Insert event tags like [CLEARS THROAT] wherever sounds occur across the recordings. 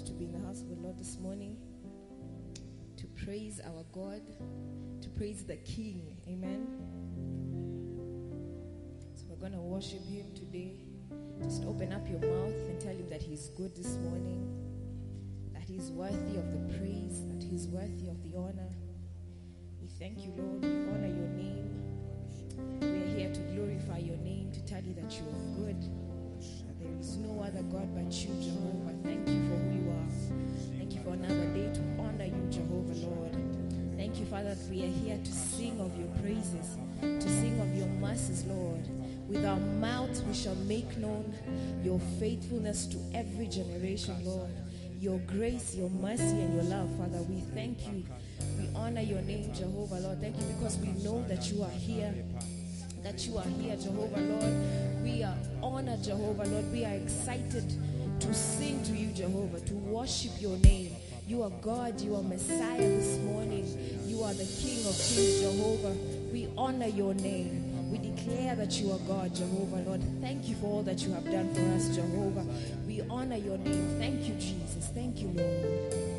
to be in the house of the Lord this morning to praise our God, to praise the King. Amen. So we're going to worship Him today. Just open up your mouth and tell Him that He's good this morning, that He's worthy of the praise, that He's worthy of the honor. We thank you, Lord. We honor your name. We are here to glorify your name, to tell you that you are good. There is no other God but you, That we are here to sing of your praises, to sing of your mercies, Lord. With our mouth, we shall make known your faithfulness to every generation, Lord. Your grace, your mercy, and your love, Father. We thank you. We honor your name, Jehovah, Lord. Thank you because we know that you are here that you are here, Jehovah Lord. We are honored, Jehovah Lord. We are excited to sing to you, Jehovah, to worship your name. You are God, you are Messiah this morning. Are the King of Kings, Jehovah. We honor your name. We declare that you are God, Jehovah Lord. Thank you for all that you have done for us, Jehovah. We honor your name. Thank you, Jesus. Thank you, Lord.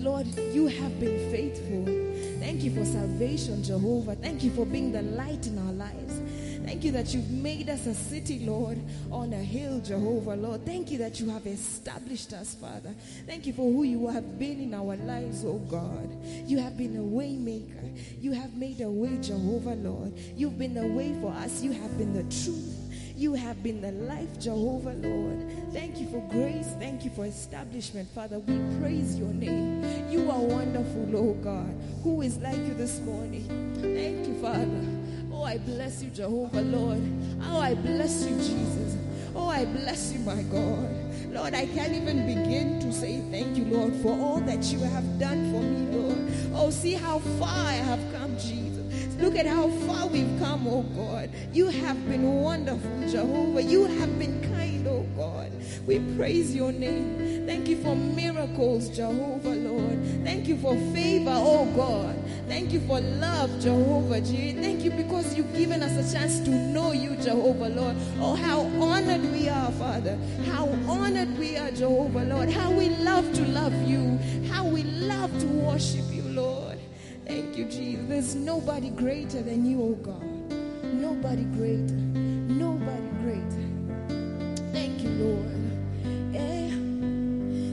Lord, you have been faithful. Thank you for salvation, Jehovah. Thank you for being the light in our lives. Thank you that you've made us a city, Lord, on a hill, Jehovah, Lord. Thank you that you have established us, Father. Thank you for who you have been in our lives, oh God. You have been a way maker. You have made a way, Jehovah, Lord. You've been the way for us. You have been the truth. You have been the life, Jehovah, Lord. Thank you for grace. Thank you for establishment, Father. We praise your name. You are wonderful, oh God. Who is like you this morning? Thank you, Father. Oh, I bless you, Jehovah, Lord. Oh, I bless you, Jesus. Oh, I bless you, my God. Lord, I can't even begin to say thank you, Lord, for all that you have done for me, Lord. Oh, see how far I have come, Jesus. Look at how far we've come, oh God. You have been wonderful, Jehovah. You have been kind, oh God. We praise your name. Thank you for miracles, Jehovah, Lord. Thank you for favor, oh God. Thank you for love, Jehovah. Thank you because you've given us a chance to know you, Jehovah, Lord. Oh, how honored we are, Father. How honored we are, Jehovah, Lord. How we love to love you. How we love to worship you. Thank you, Jesus. There's nobody greater than you, oh God. Nobody greater. Nobody greater. Thank you, Lord. Yeah.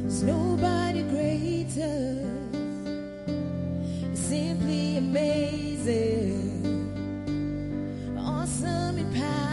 There's nobody greater. Simply amazing. Awesome in power.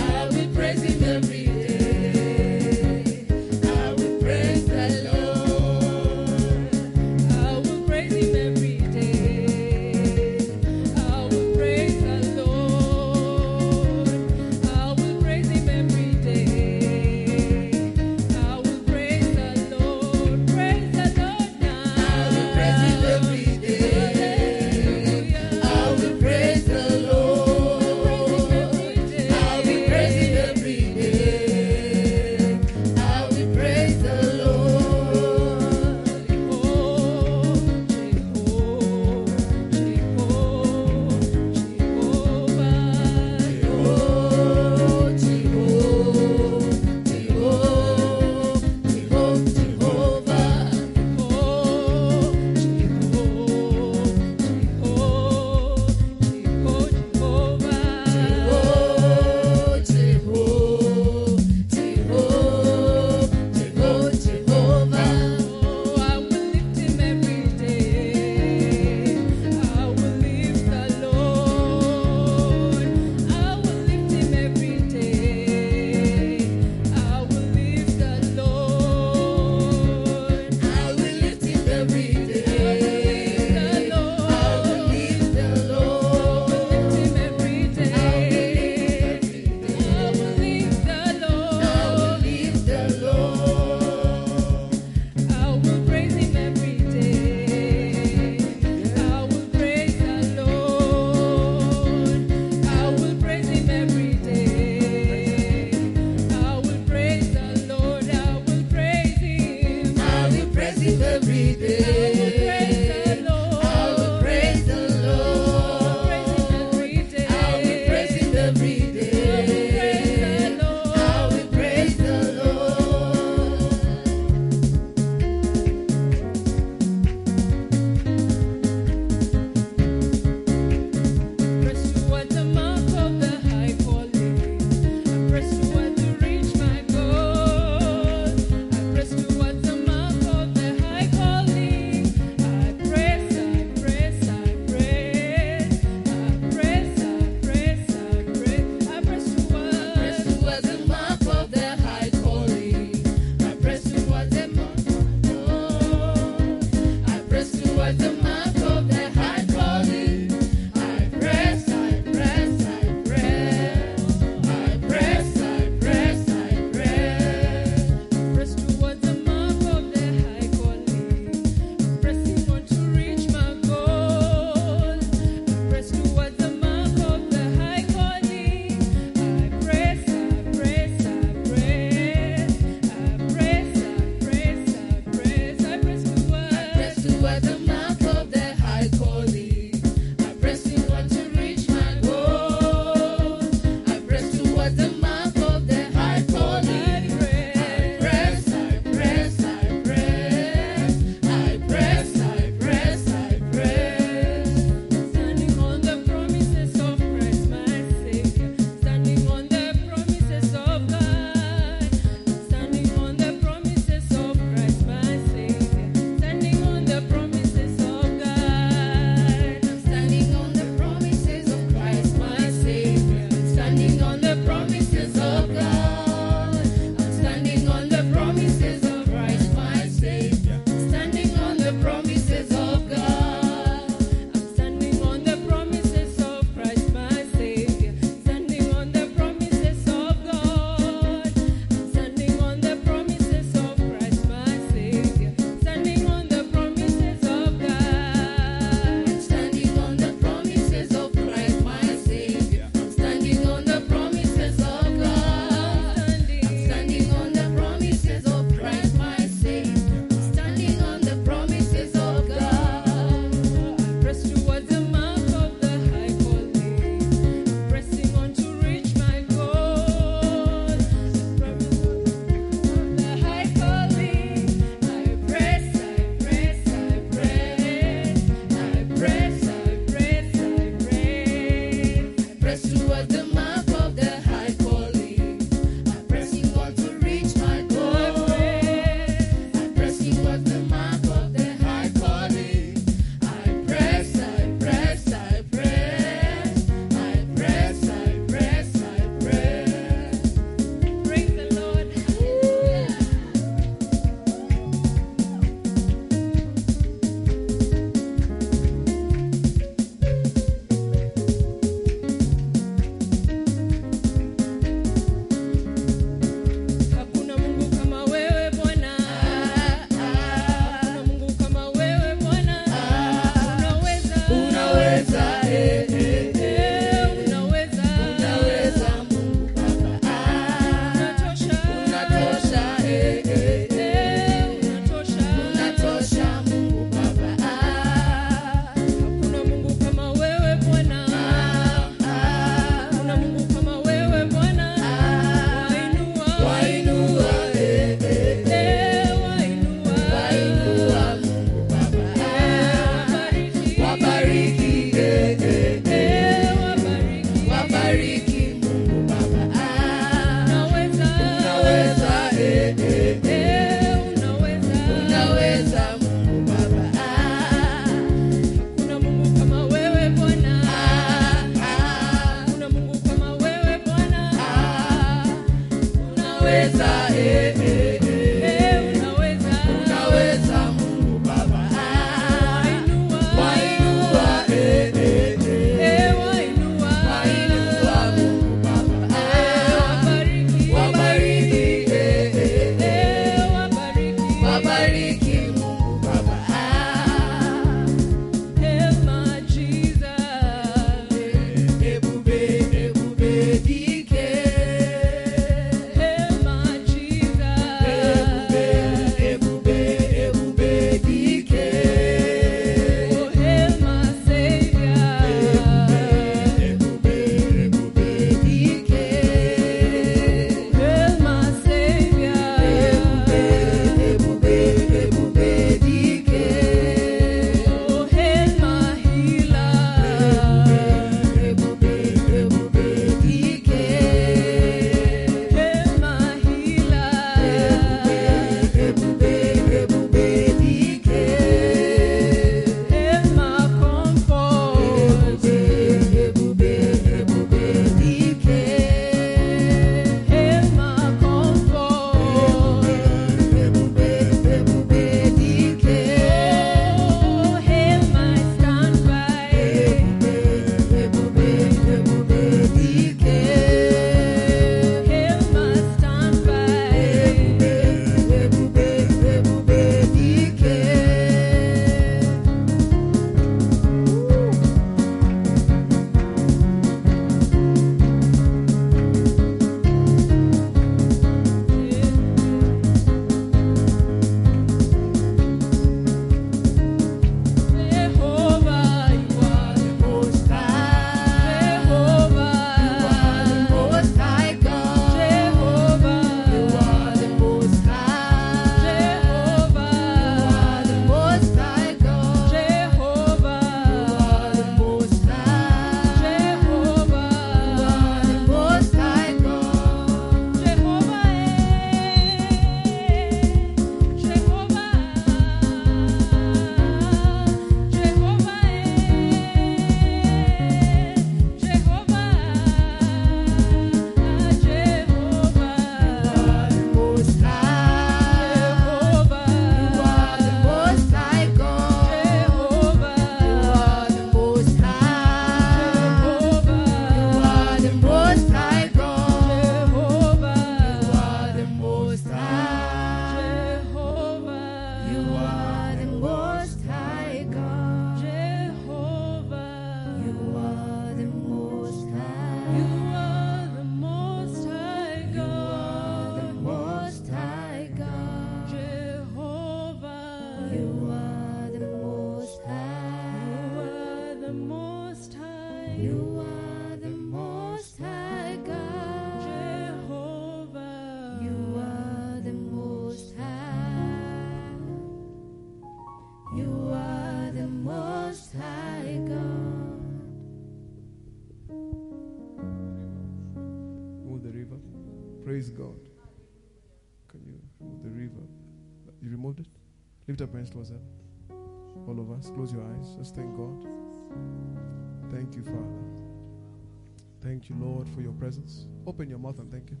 Thank you, Lord, for your presence. Open your mouth and thank Him.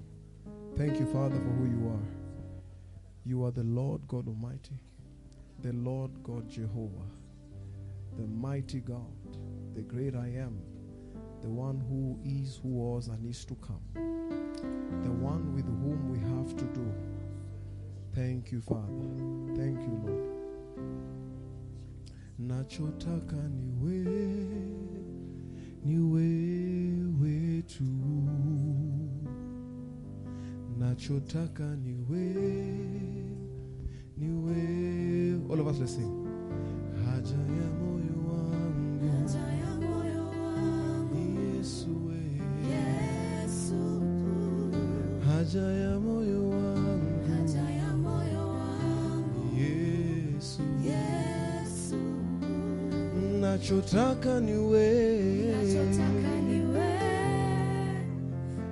Thank you, Father, for who you are. You are the Lord God Almighty, the Lord God Jehovah, the mighty God, the great I am, the one who is, who was, and is to come, the one with whom we have to do. Thank you, Father. Thank you, Lord. Nachotaka niwe, niwewe tu. Nachotaka niwe, niwe. All of us, let's sing. Haja ya moyo wangu ni Yesu we. Haja ya moyo wangu Yesu. Nachotaka niwe. Nachotaka niwe.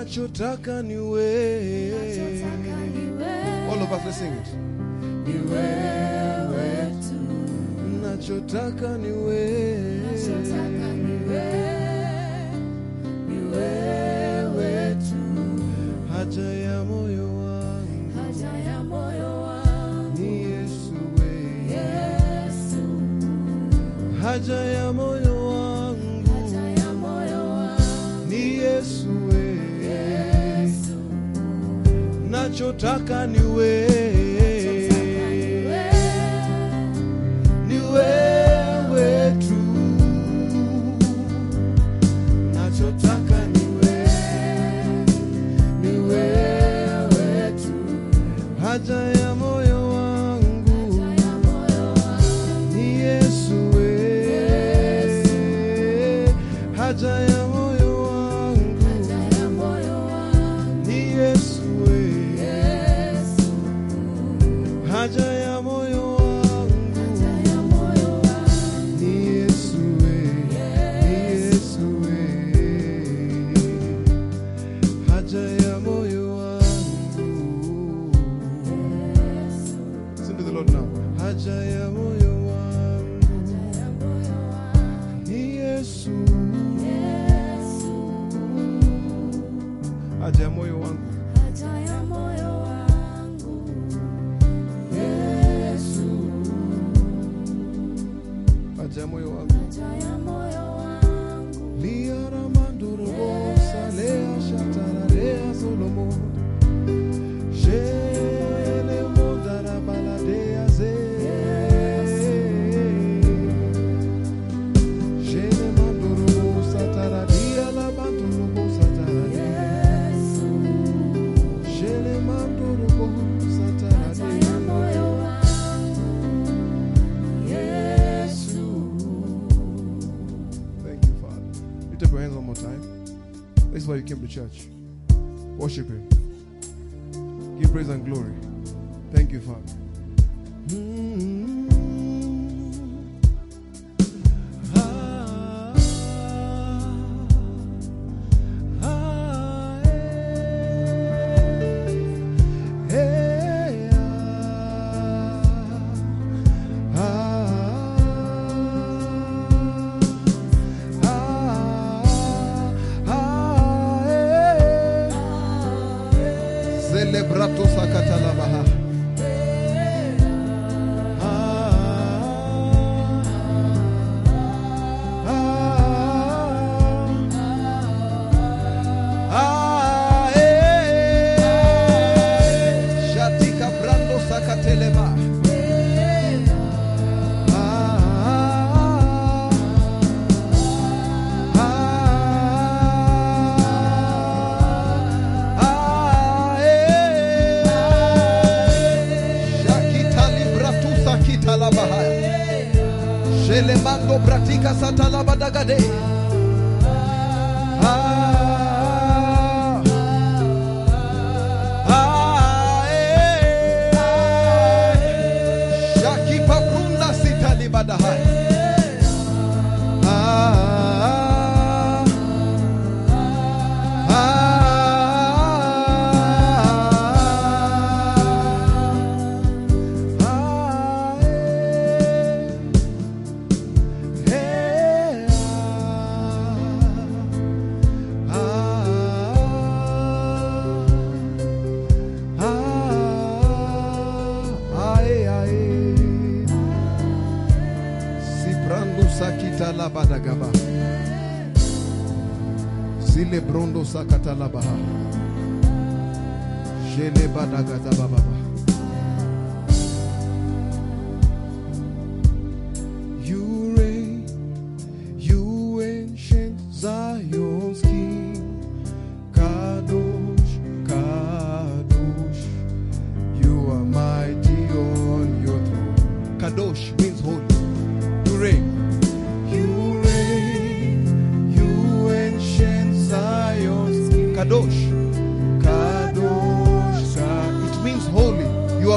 Nachotaka niwe. All of us let's sing it. Nachotaka niwe. Haja ya moyo wangu ni Yesu we. Haja ya moyo Nachotaka niwe. Thank Bratika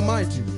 You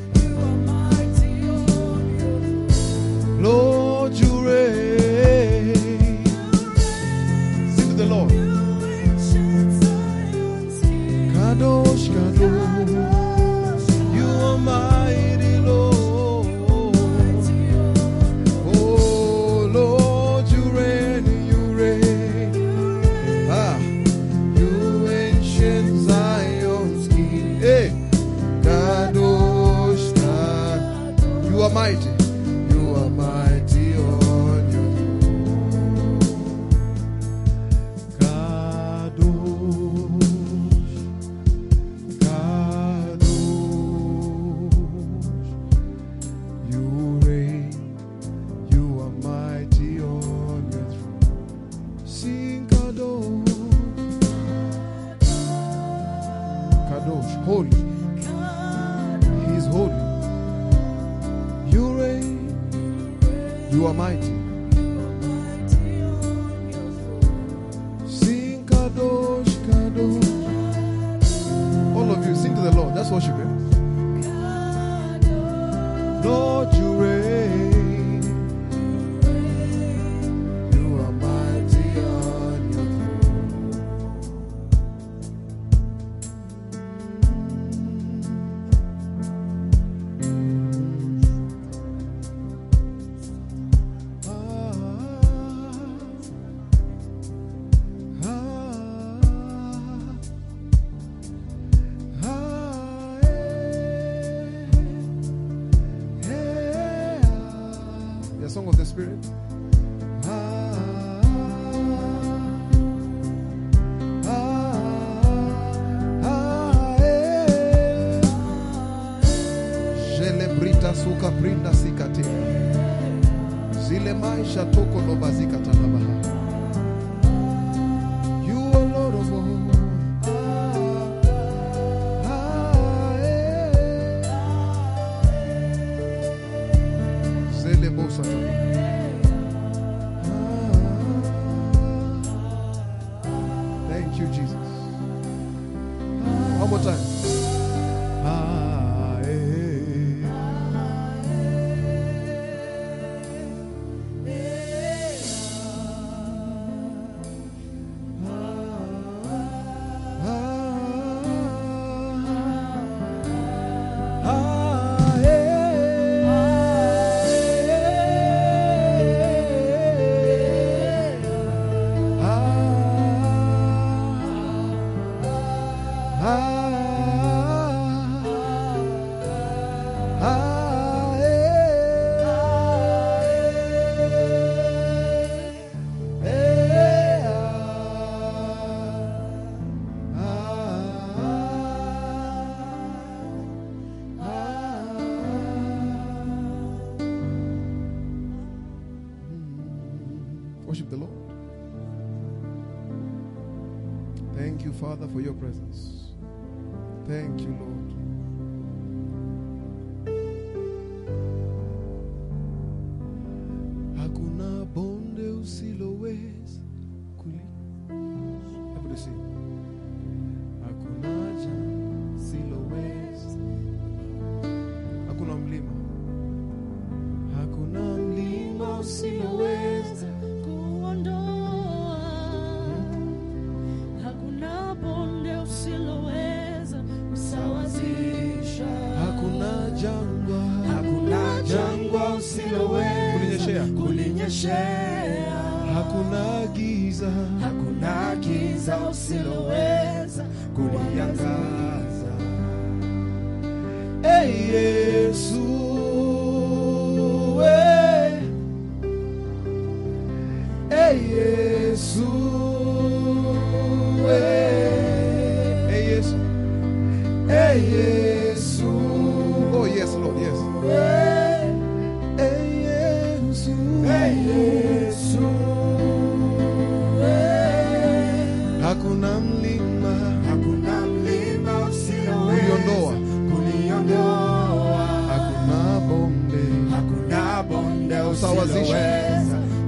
for your presence.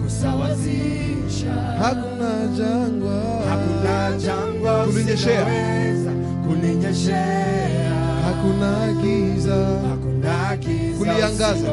kusawazisha. Hakuna jangwa, hakuna jangwa hakuna giza, hakuna giza kuliangaza.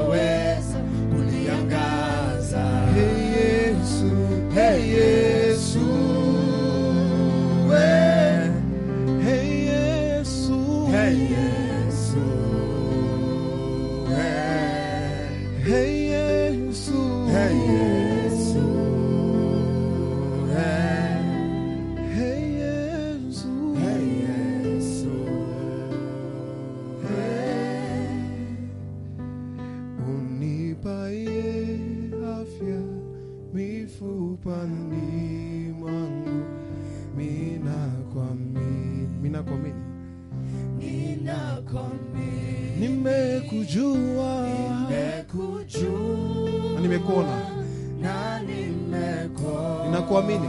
ninakuamini, ninakuamini, nimekujua, nimekujua, nimekuona. Nimekuona, ninakuamini.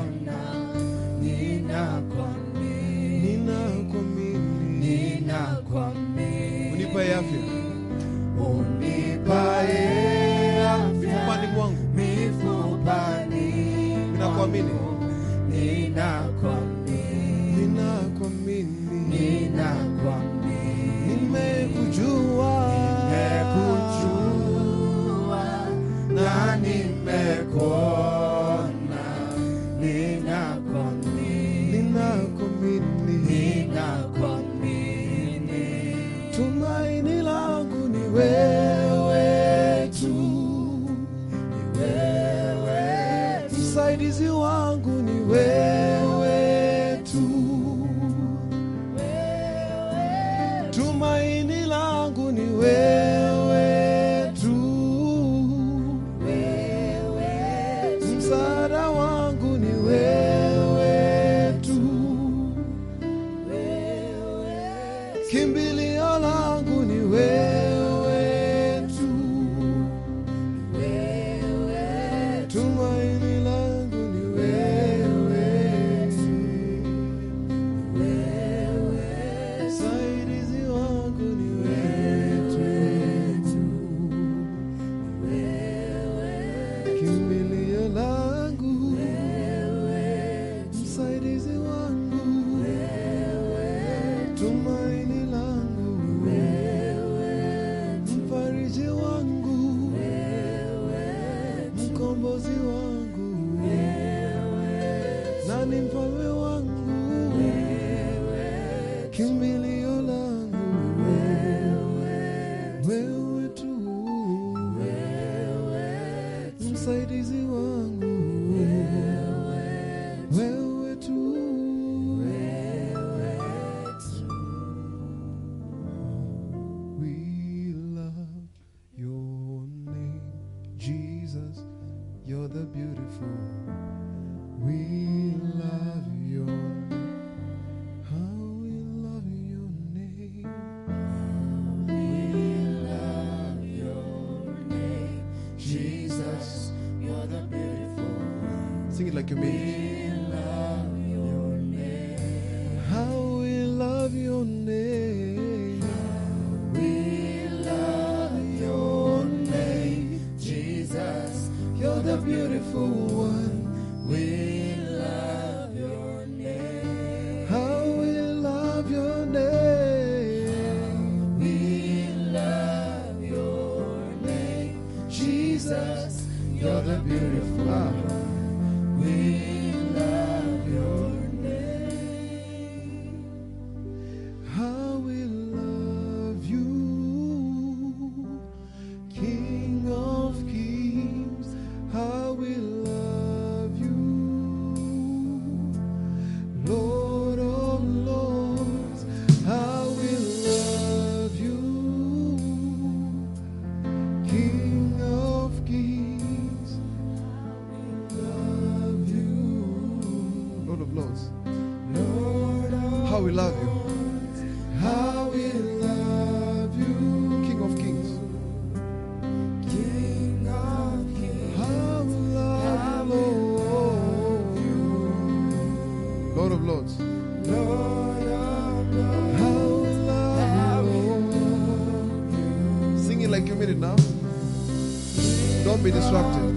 be disrupted.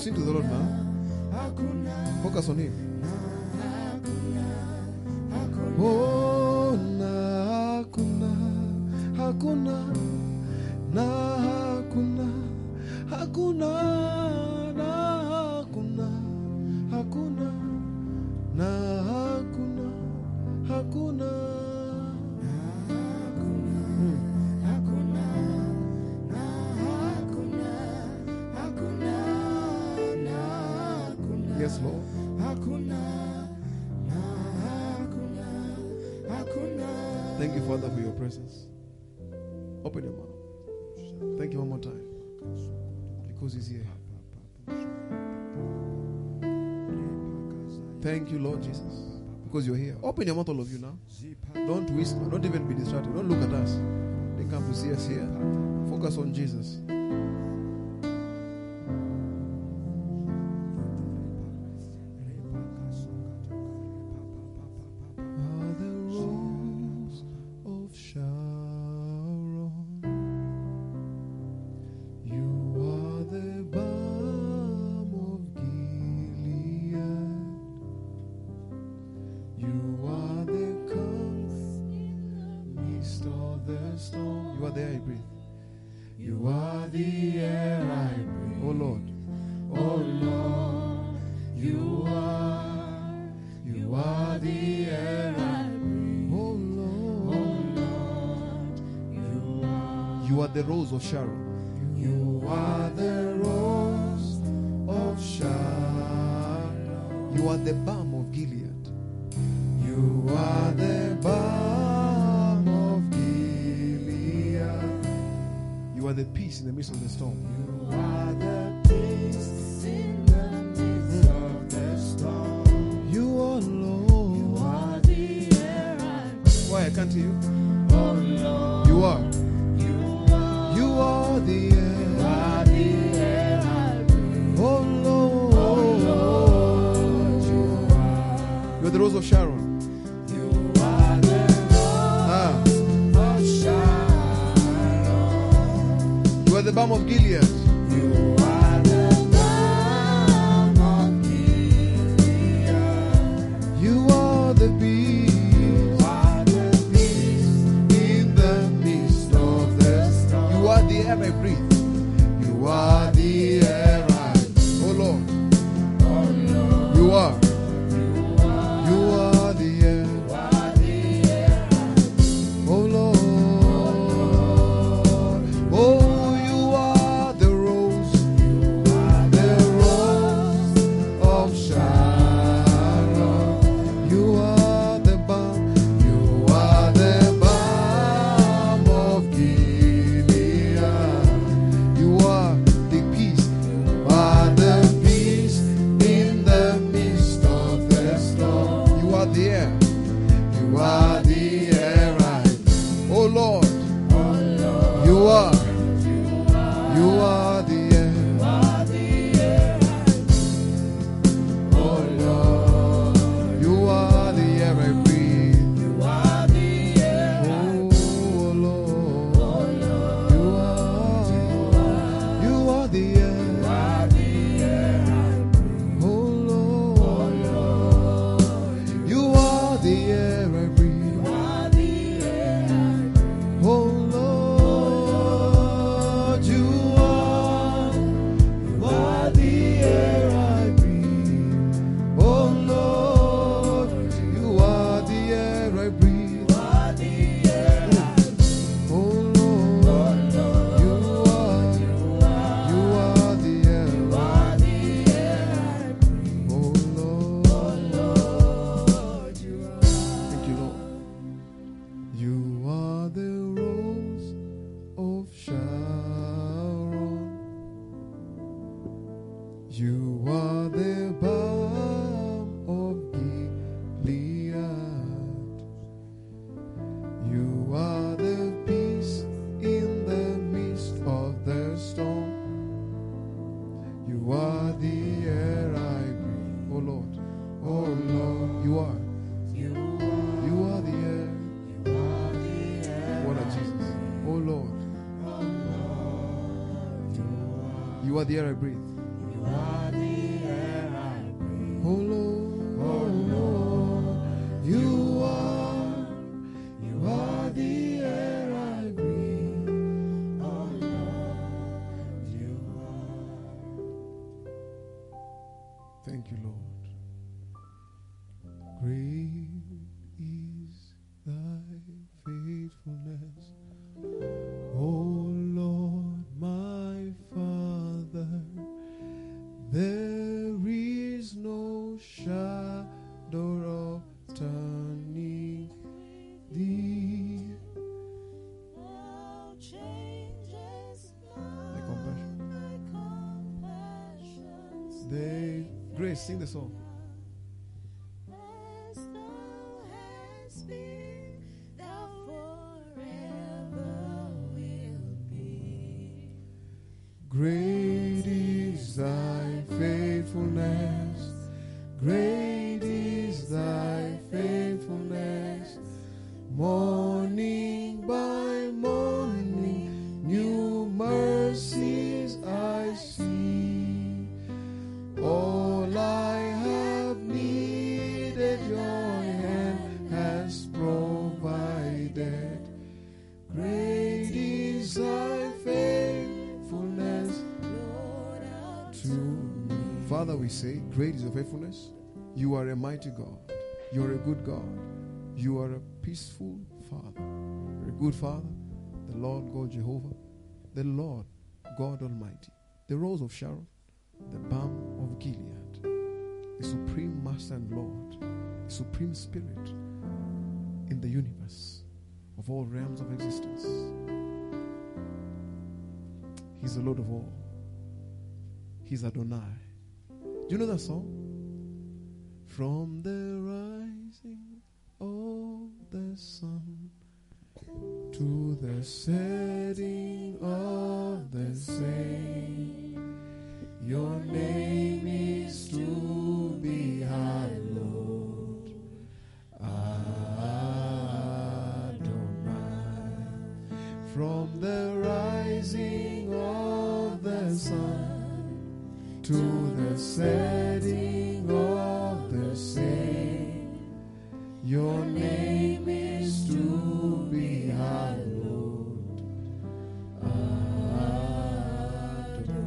sin tu dolor, ¿no? Poca sonido. You, Lord Jesus, because you're here. Open your mouth, all of you now. Don't whisper. Don't even be distracted. Don't look at us. They come to see us here. Focus on Jesus. Cheryl. The air I breathe. Sing the song. We say, Great is your faithfulness. You are a mighty God. You are a good God. You are a peaceful Father. You're a good Father. The Lord God Jehovah. The Lord God Almighty. The Rose of Sharon. The Balm of Gilead. The Supreme Master and Lord. The Supreme Spirit in the universe of all realms of existence. He's the Lord of all. He's Adonai. Do you know that song? From the rising of the sun to the setting of the same, your name is to be hallowed. Adonai. From the rising of the sun to the setting of the same, your name is to be hallowed. Adonai.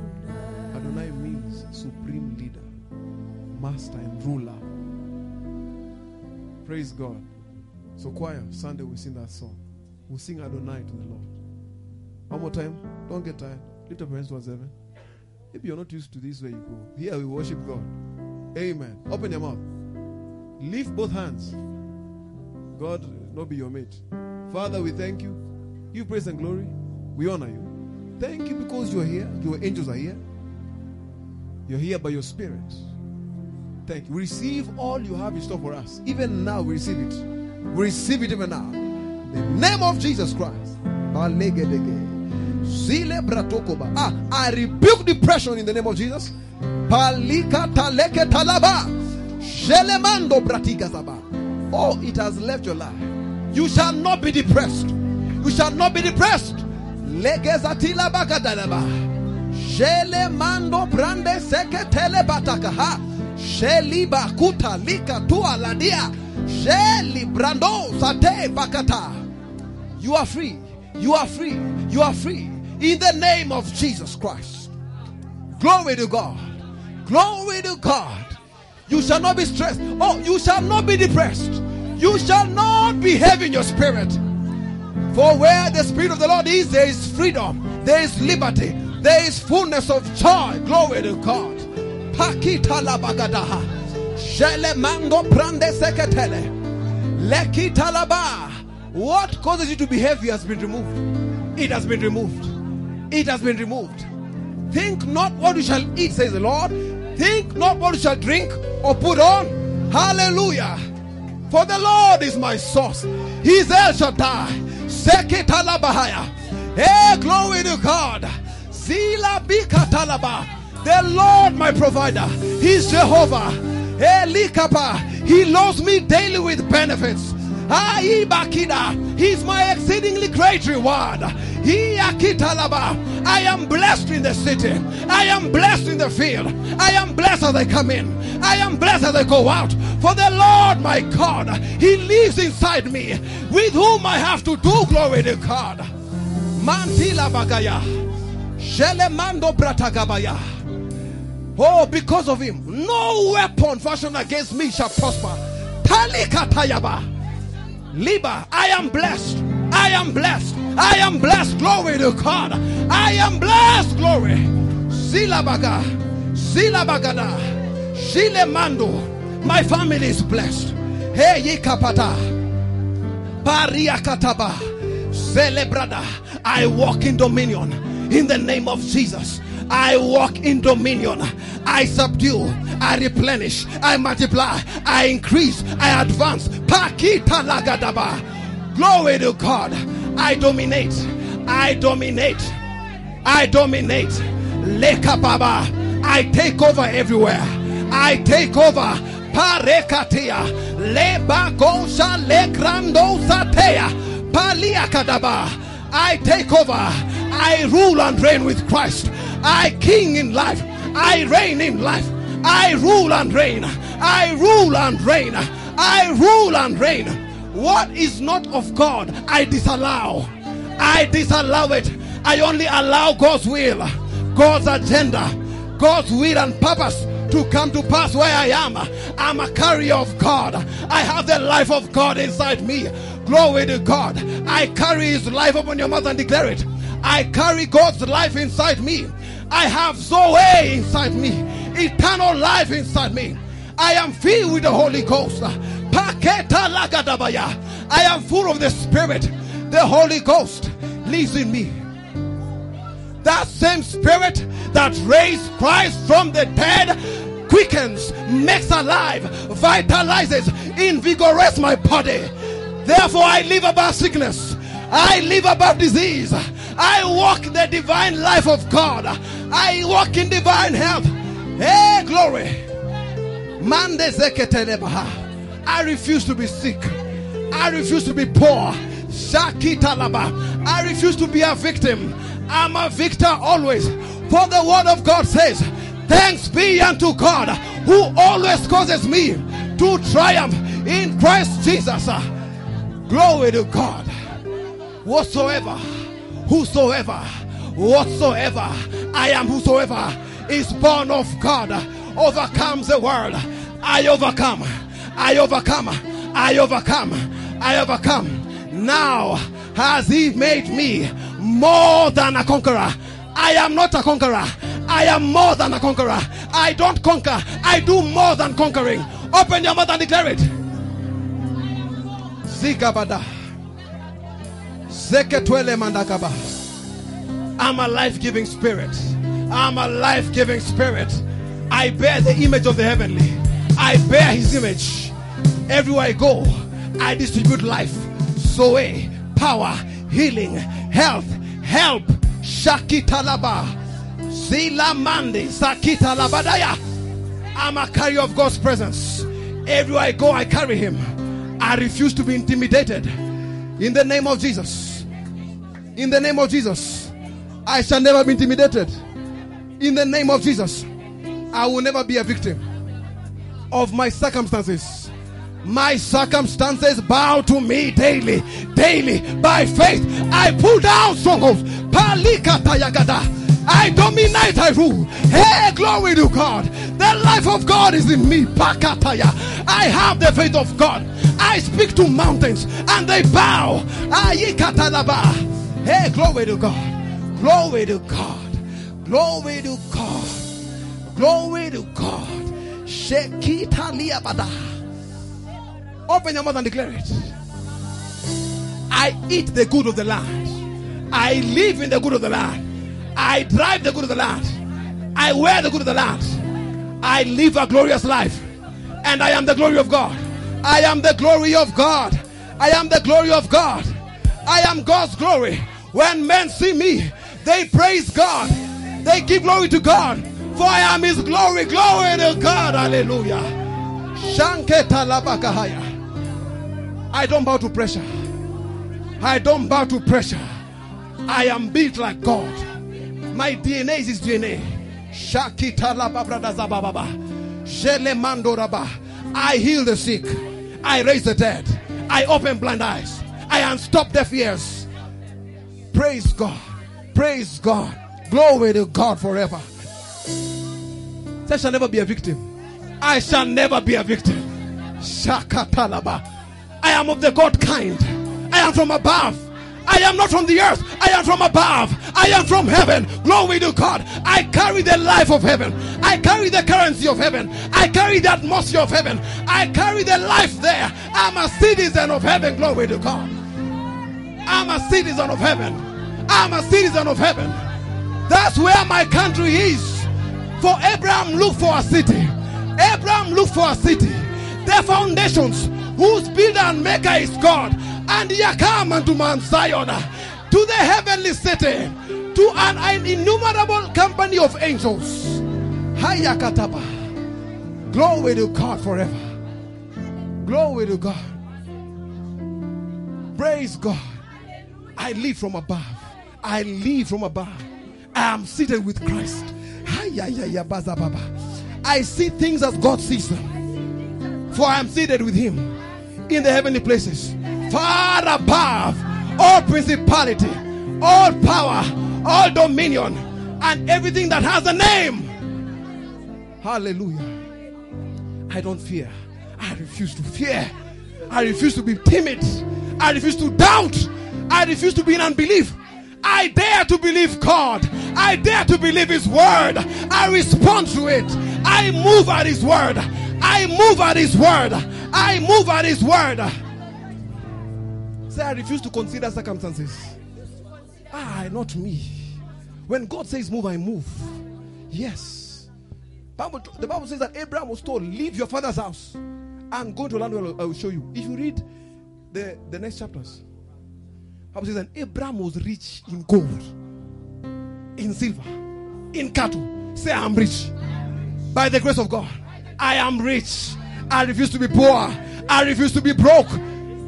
Adonai means supreme leader, master, and ruler. Praise God. So, choir, Sunday we sing that song. We'll sing Adonai to the Lord. One more time. Don't get tired. Lift up your hands heaven. Maybe you're not used to this way you go. Here we worship God. Amen. Open your mouth. Lift both hands. God not be your mate. Father, we thank you. You praise and glory. We honor you. Thank you because you're here. Your angels are here. You're here by your spirit. Thank you. We receive all you have in store for us. Even now, we receive it. We receive it even now. In the name of Jesus Christ. Ah, I rebuke depression in the name of Jesus. Oh, it has left your life. You shall not be depressed. You shall not be depressed. Brande seke lika. Sheli brando sate bakata. You are free. You are free. You are free. In the name of Jesus Christ. Glory to God. Glory to God. You shall not be stressed. Oh, you shall not be depressed. You shall not be heavy in your spirit. For where the Spirit of the Lord is, there is freedom, there is liberty, there is fullness of joy. Glory to God. Pakita la bagadaha. Shele mango prande seketele. Lekita laba. What causes you to be heavy has been removed. It has been removed. It has been removed. Think not what you shall eat, says the Lord. Think not what you shall drink or put on. Hallelujah. For the Lord is my source. He's El Shaddai. Sekitalabahaya. Hey, glory to God. Zila bikatalaba. The Lord my provider. He's Jehovah. Hey, likapa. He loads me daily with benefits. He's my exceedingly great reward. I am blessed in the city. I am blessed in the field. I am blessed as I come in. I am blessed as I go out. For the Lord my God, He lives inside me, with whom I have to do glory to God. Mantila bagaya. Shelemando bratagabaya. Oh, because of him, no weapon fashioned against me shall prosper. Talikatayaba. Liba, I am blessed. I am blessed. I am blessed. Glory to God. I am blessed. Glory. Silabaga. Silabagada. Shilemando. My family is blessed. Hey, Yikapata. Pariakataba. Celebrada. I walk in dominion in the name of Jesus. I walk in dominion. I subdue. I replenish. I multiply. I increase. I advance. Pakita lagadaba. Glory to God. I dominate. I dominate. I dominate. Lekababa. I take over everywhere. I take over. Parekatia. Leba gosa. Le Lebagosa legrandosatea. Paliakadaba. I take over. I rule and reign with Christ. I king in life. I reign in life. I rule and reign. I rule and reign. I rule and reign. What is not of God, I disallow. I disallow it. I only allow God's will, God's agenda, God's will and purpose to come to pass where I am. I'm a carrier of God. I have the life of God inside me. Glory to God. I carry His life upon your mouth and declare it. I carry God's life inside me. I have Zoe inside me, eternal life inside me. I am filled with the Holy Ghost. I am full of the Spirit. The Holy Ghost lives in me. That same Spirit that raised Christ from the dead quickens, makes alive, vitalizes, invigorates my body. Therefore, I live above sickness. I live above disease. I walk the divine life of God. I walk in divine health. Hey, glory. Mande. I refuse to be sick. I refuse to be poor. Shakitalaba. I refuse to be a victim. I'm a victor always. For the word of God says, Thanks be unto God who always causes me to triumph in Christ Jesus. Glory to God. Whatsoever, whosoever, whatsoever, I am whosoever is born of God overcomes the world. I overcome, I overcome, I overcome, I overcome. Now has He made me more than a conqueror. I am not a conqueror. I am more than a conqueror. I don't conquer. I do more than conquering. Open your mouth and declare it. Zigabada. I'm a life-giving spirit. I'm a life-giving spirit. I bear the image of the heavenly. I bear his image. Everywhere I go, I distribute life, zoe, power, healing, health, help. Shakitalaba. Zila mande. Sakita labadaya. I'm a carrier of God's presence. Everywhere I go, I carry him. I refuse to be intimidated. In the name of Jesus. In the name of Jesus. I shall never be intimidated. In the name of Jesus. I will never be a victim of my circumstances. My circumstances bow to me daily, daily. By faith, I pull down strongholds. I dominate, I rule. Hey, glory to God. The life of God is in me. I have the faith of God. I speak to mountains and they bow. Ah, Ayikatalaba. Hey, glory to God. Glory to God. Glory to God. Glory to God. Open your mouth and declare it. I eat the good of the land. I live in the good of the land. I drive the good of the land. I wear the good of the land. I live a glorious life. And I am the glory of God. I am the glory of God. I am the glory of God. I am God's glory. When men see me, they praise God. They give glory to God. For I am his glory. Glory to God. Hallelujah. I don't bow to pressure. I don't bow to pressure. I am built like God. My DNA is his DNA. Shakita. I heal the sick. I raise the dead. I open blind eyes. I unstop deaf ears. Praise God. Praise God. Glory to God forever. I shall never be a victim. I shall never be a victim. Shakatalaba. I am of the God kind. I am from above. I am not from the earth. I am from above. I am from heaven. Glory to God. I carry the life of heaven. I carry the currency of heaven. I carry the atmosphere of heaven. I carry the life there. I'm a citizen of heaven. Glory to God. I'm a citizen of heaven. I'm a citizen of heaven. That's where my country is. For Abraham looked for a city. Abraham looked for a city. The foundations, whose builder and maker is God. And come unto Mount Zion, to the heavenly city, to an, an innumerable company of angels. Hayakataba. Glory to God forever. Glory to God. Praise God. I live from above. I live from above. I am seated with Christ. I see things as God sees them. For I am seated with Him in the heavenly places, far above all principality, all power, all dominion, and everything that has a name. Hallelujah. I don't fear. I refuse to fear. I refuse to be timid. I refuse to doubt. I refuse to be in unbelief. I dare to believe God. I dare to believe His word. I respond to it. I move at His word. I move at His word. I move at His word. Say, I refuse to consider circumstances. Ah, not me. When God says move, I move. Yes. Bible, the Bible says that Abraham was told, Leave your father's house and go to land where I will show you. If you read the, the next chapters, Bible says that Abraham was rich in gold, in silver, in cattle. Say, I'm rich. By the grace of God, I am rich. I refuse to be poor. I refuse to be broke.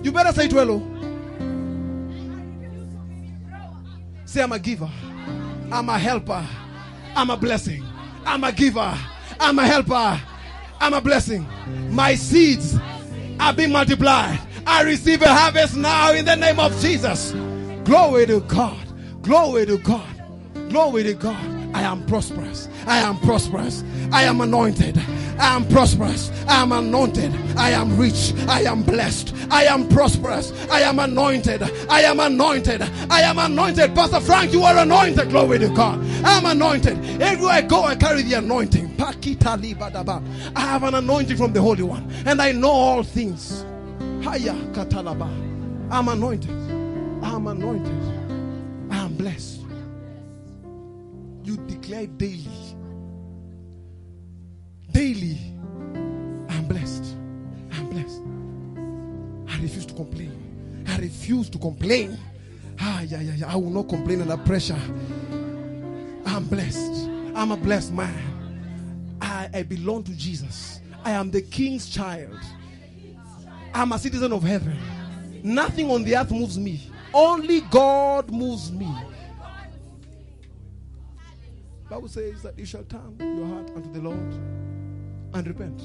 You better say it well. Say, I'm a giver. I'm a helper. I'm a blessing. I'm a giver. I'm a helper. I'm a blessing. My seeds are being multiplied. I receive a harvest now in the name of Jesus. Glory to God. Glory to God. Glory to God. I am prosperous. I am prosperous. I am anointed. I am prosperous. I am anointed. I am rich. I am blessed. I am prosperous. I am anointed. I am anointed. I am anointed. Pastor Frank, you are anointed. Glory to God. I am anointed. Everywhere I go, I carry the anointing. I have an anointing from the Holy One, and I know all things. Haya katalaba. I'm anointed. I'm anointed. I am blessed. Declare daily. Daily. I'm blessed. I'm blessed. I refuse to complain. I refuse to complain. Ah, yeah, yeah, yeah. I will not complain under pressure. I'm blessed. I'm a blessed man. I, I belong to Jesus. I am the king's child. I'm a citizen of heaven. Nothing on the earth moves me. Only God moves me. Bible says that you shall turn your heart unto the Lord and repent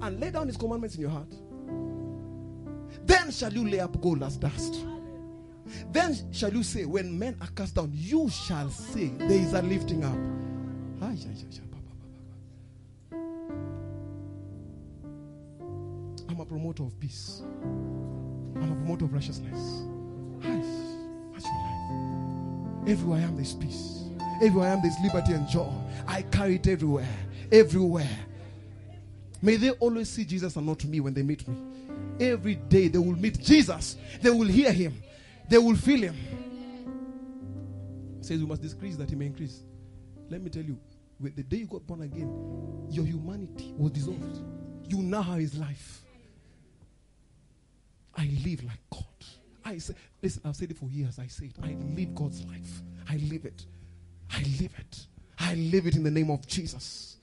and lay down his commandments in your heart. Then shall you lay up gold as dust. Then shall you say, when men are cast down, you shall say, there is a lifting up. I'm a promoter of peace. I'm a promoter of righteousness. Everywhere I am, there's peace. Everywhere I am, there's liberty and joy. I carry it everywhere. Everywhere. May they always see Jesus and not me when they meet me. Every day they will meet Jesus. They will hear him. They will feel him. Says we must decrease that he may increase. Let me tell you, with the day you got born again, your humanity was dissolved. You now have his life. I live like God. I say, listen, I've said it for years. I say it. I live God's life. I live it. I live it. I live it in the name of Jesus.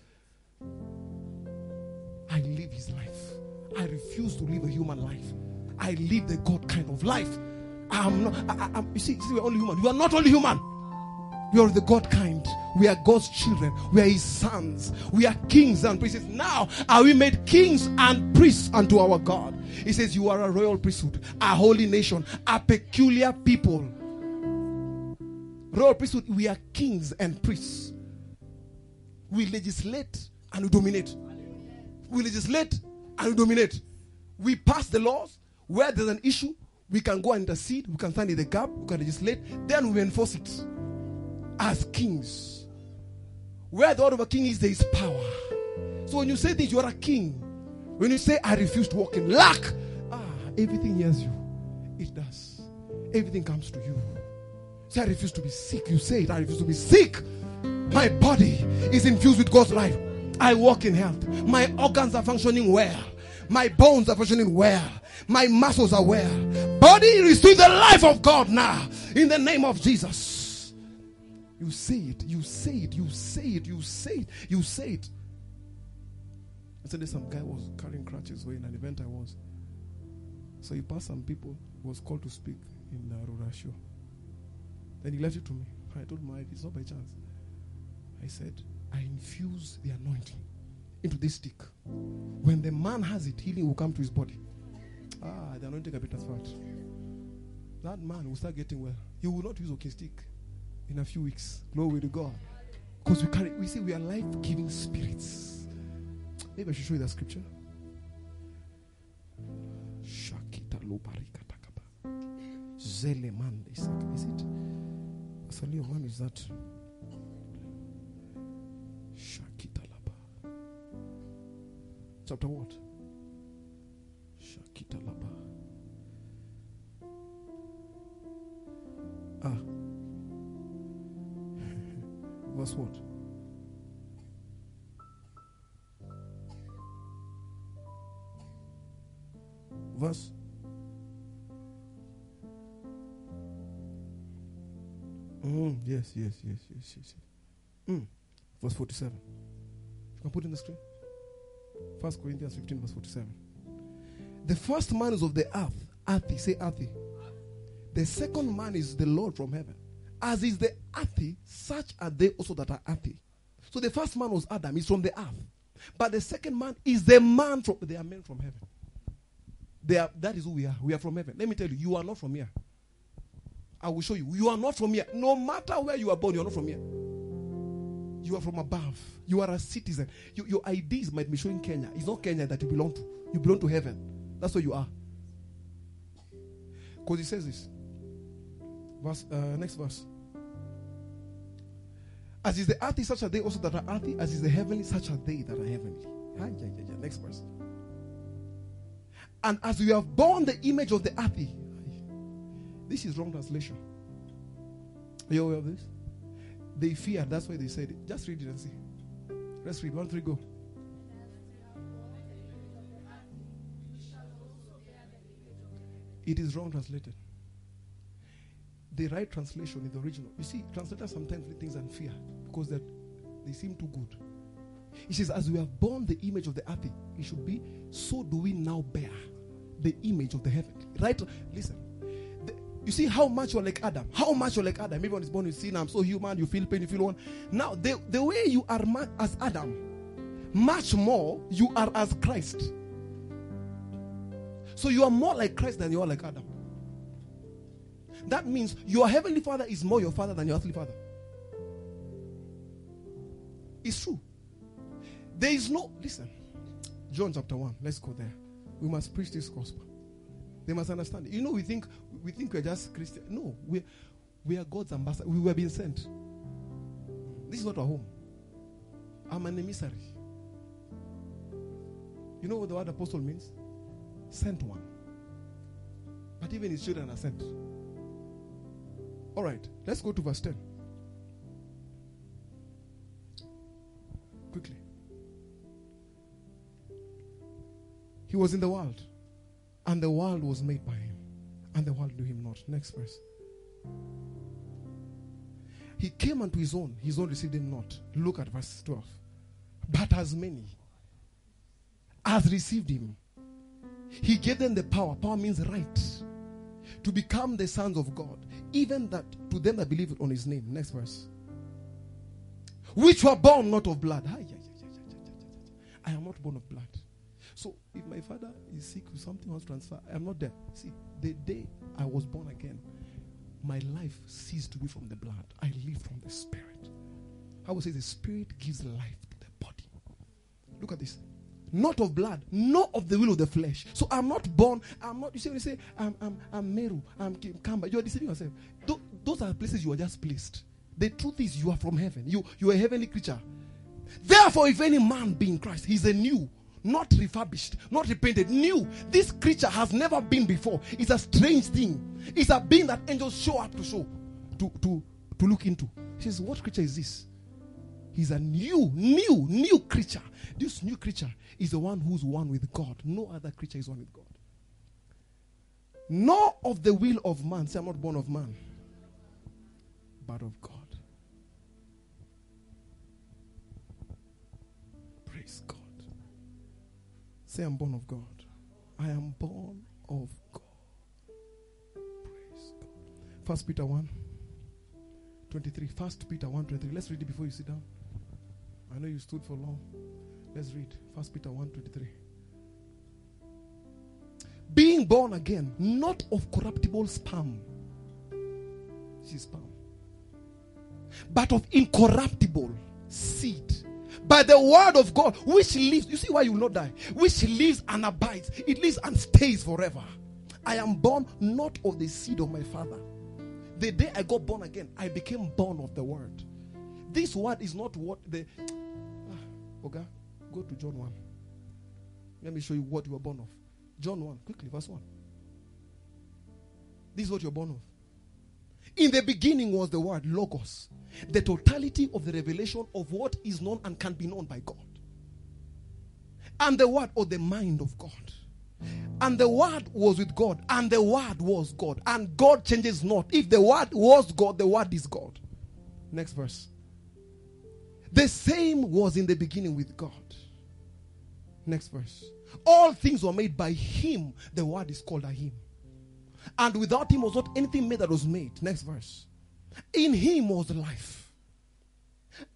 I live his life. I refuse to live a human life. I live the God kind of life. I'm not. I, I'm- you see, see, we're only human. You are not only human. We are the God kind. We are God's children. We are His sons. We are kings and priests. Now are we made kings and priests unto our God. He says, You are a royal priesthood, a holy nation, a peculiar people. Royal priesthood, we are kings and priests. We legislate and we dominate. We legislate and we dominate. We pass the laws where there's an issue. We can go and intercede. We can stand in the gap. We can legislate. Then we enforce it as kings. Where the word of a king is, there is power. So when you say this, you are a king. When you say, I refuse to walk in lack, ah, everything hears you. It does. Everything comes to you. Say, I refuse to be sick. You say it, I refuse to be sick. My body is infused with God's life. I walk in health. My organs are functioning well. My bones are functioning well. My muscles are well. Body, receive the life of God now. In the name of Jesus. You say it, you say it, you say it, you say it, you say it. Yesterday, some guy was carrying crutches in an event I was. So he passed some people, was called to speak in uh, Rurasho. Then he left it to me. I told my wife, it's not by chance. I said, I infuse the anointing into this stick. When the man has it, healing will come to his body. Ah, the anointing can be transferred. That man will start getting well. He will not use okay stick in a few weeks. Glory to God. Because we carry, we see we are life-giving spirits. Maybe I should show you that scripture. Is it? Asalio one is that? Shakita laba. Chapter what? Shakita laba. Ah. [LAUGHS] Verse what? Verse. Mm, yes, yes, yes, yes, yes. yes. Mm. Verse 47. You can put it in the screen. First Corinthians 15, verse 47. The first man is of the earth. Earthy. Say earthy. The second man is the Lord from heaven. As is the earthy, such are they also that are earthy. So the first man was Adam, he's from the earth. But the second man is the man from they are men from heaven. They are, that is who we are. We are from heaven. Let me tell you, you are not from here. I will show you. You are not from here. No matter where you are born, you are not from here. You are from above. You are a citizen. You, your IDs might be showing Kenya. It's not Kenya that you belong to. You belong to heaven. That's where you are. Because he says this. Verse, uh, next verse. As is the earthy, such are they also that are earthy. As is the heavenly, such are they that are heavenly. Ah, yeah, yeah, yeah. Next verse. And as you have borne the image of the earthy, this is wrong translation. Are you aware of this? They feared. That's why they said it. Just read it and see. Let's read. One, three, go. It is wrong translated. The right translation is the original. You see, translators sometimes read things and fear because that they seem too good. He says, As we have borne the image of the earthy, it should be, so do we now bear the image of the heavenly. Right? Listen. You see how much you're like Adam. How much you're like Adam. Everyone is born with sin. I'm so human. You feel pain. You feel one. Now, the, the way you are ma- as Adam, much more you are as Christ. So you are more like Christ than you are like Adam. That means your heavenly father is more your father than your earthly father. It's true. There is no, listen, John chapter 1, let's go there. We must preach this gospel. They must understand. You know, we think we think we're just Christian. No, we we are God's ambassador. We were being sent. This is not our home. I'm an emissary. You know what the word apostle means? Sent one. But even his children are sent. All right, let's go to verse 10. Quickly. He was in the world, and the world was made by him, and the world knew him not. Next verse. He came unto his own, his own received him not. Look at verse 12. But as many as received him, He gave them the power. Power means right. To become the sons of God. Even that to them that believe on his name. Next verse. Which were born not of blood. I am not born of blood. So if my father is sick with something to transfer, I am not there. See, the day I was born again, my life ceased to be from the blood. I live from the spirit. I would say the spirit gives life to the body. Look at this. Not of blood, not of the will of the flesh. So I'm not born. I'm not. You see when you say I'm I'm I'm Meru, I'm Kamba, you are deceiving yourself. Tho- those are places you are just placed. The truth is you are from heaven. You you are a heavenly creature. Therefore, if any man be in Christ, he's a new, not refurbished, not repainted, new. This creature has never been before. It's a strange thing. It's a being that angels show up to show, to to to look into. He says, "What creature is this?" He's a new, new, new creature. This new creature is the one who's one with God. No other creature is one with God. Nor of the will of man. Say, I'm not born of man, but of God. Praise God. Say, I'm born of God. I am born of God. Praise God. First Peter 1 23. First Peter 1 23. Let's read it before you sit down. I know you stood for long. Let's read. First Peter 1 23. Being born again, not of corruptible sperm. Is sperm. But of incorruptible seed. By the word of God, which lives. You see why you will not die? Which lives and abides. It lives and stays forever. I am born not of the seed of my father. The day I got born again, I became born of the word. This word is not what the. Ah, okay, go to John 1. Let me show you what you were born of. John 1, quickly, verse 1. This is what you're born of. In the beginning was the word, Logos, the totality of the revelation of what is known and can be known by God. And the word, or the mind of God. And the word was with God, and the word was God. And God changes not. If the word was God, the word is God. Next verse. The same was in the beginning with God. Next verse. All things were made by him. The word is called a him. And without him was not anything made that was made. Next verse. In him was life.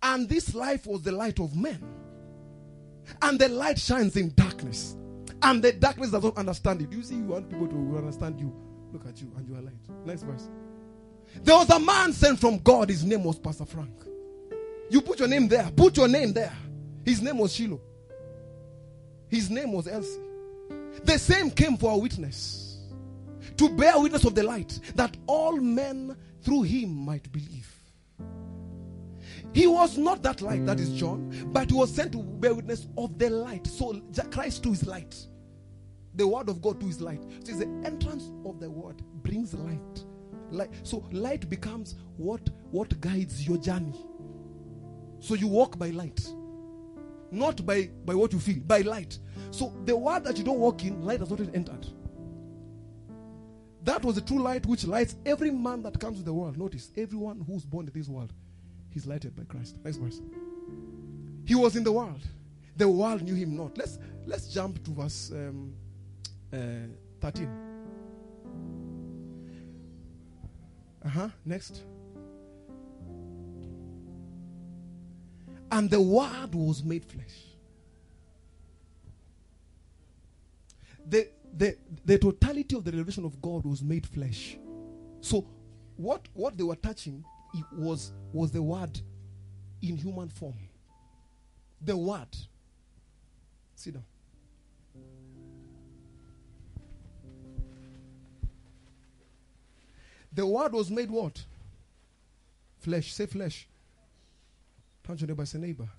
And this life was the light of men. And the light shines in darkness. And the darkness does not understand it. You see, you want people to understand you. Look at you, and you are light. Next verse. There was a man sent from God. His name was Pastor Frank. You put your name there. Put your name there. His name was Shiloh. His name was Elsie. The same came for a witness to bear witness of the light that all men through him might believe. He was not that light, that is John, but he was sent to bear witness of the light. So Christ too is light. The word of God too is light. So the entrance of the word brings light. Light. So light becomes what what guides your journey. So you walk by light. Not by, by what you feel, by light. So the word that you don't walk in, light has not entered. That was the true light which lights every man that comes to the world. Notice, everyone who's born in this world, he's lighted by Christ. Next verse. He was in the world. The world knew him not. Let's let's jump to verse um, uh, 13. Uh-huh. Next. And the word was made flesh. The, the, the totality of the revelation of God was made flesh. So what, what they were touching it was, was the word in human form. The word. Sit down. The word was made what? Flesh. Say flesh. Turn to your neighbor, say neighbor.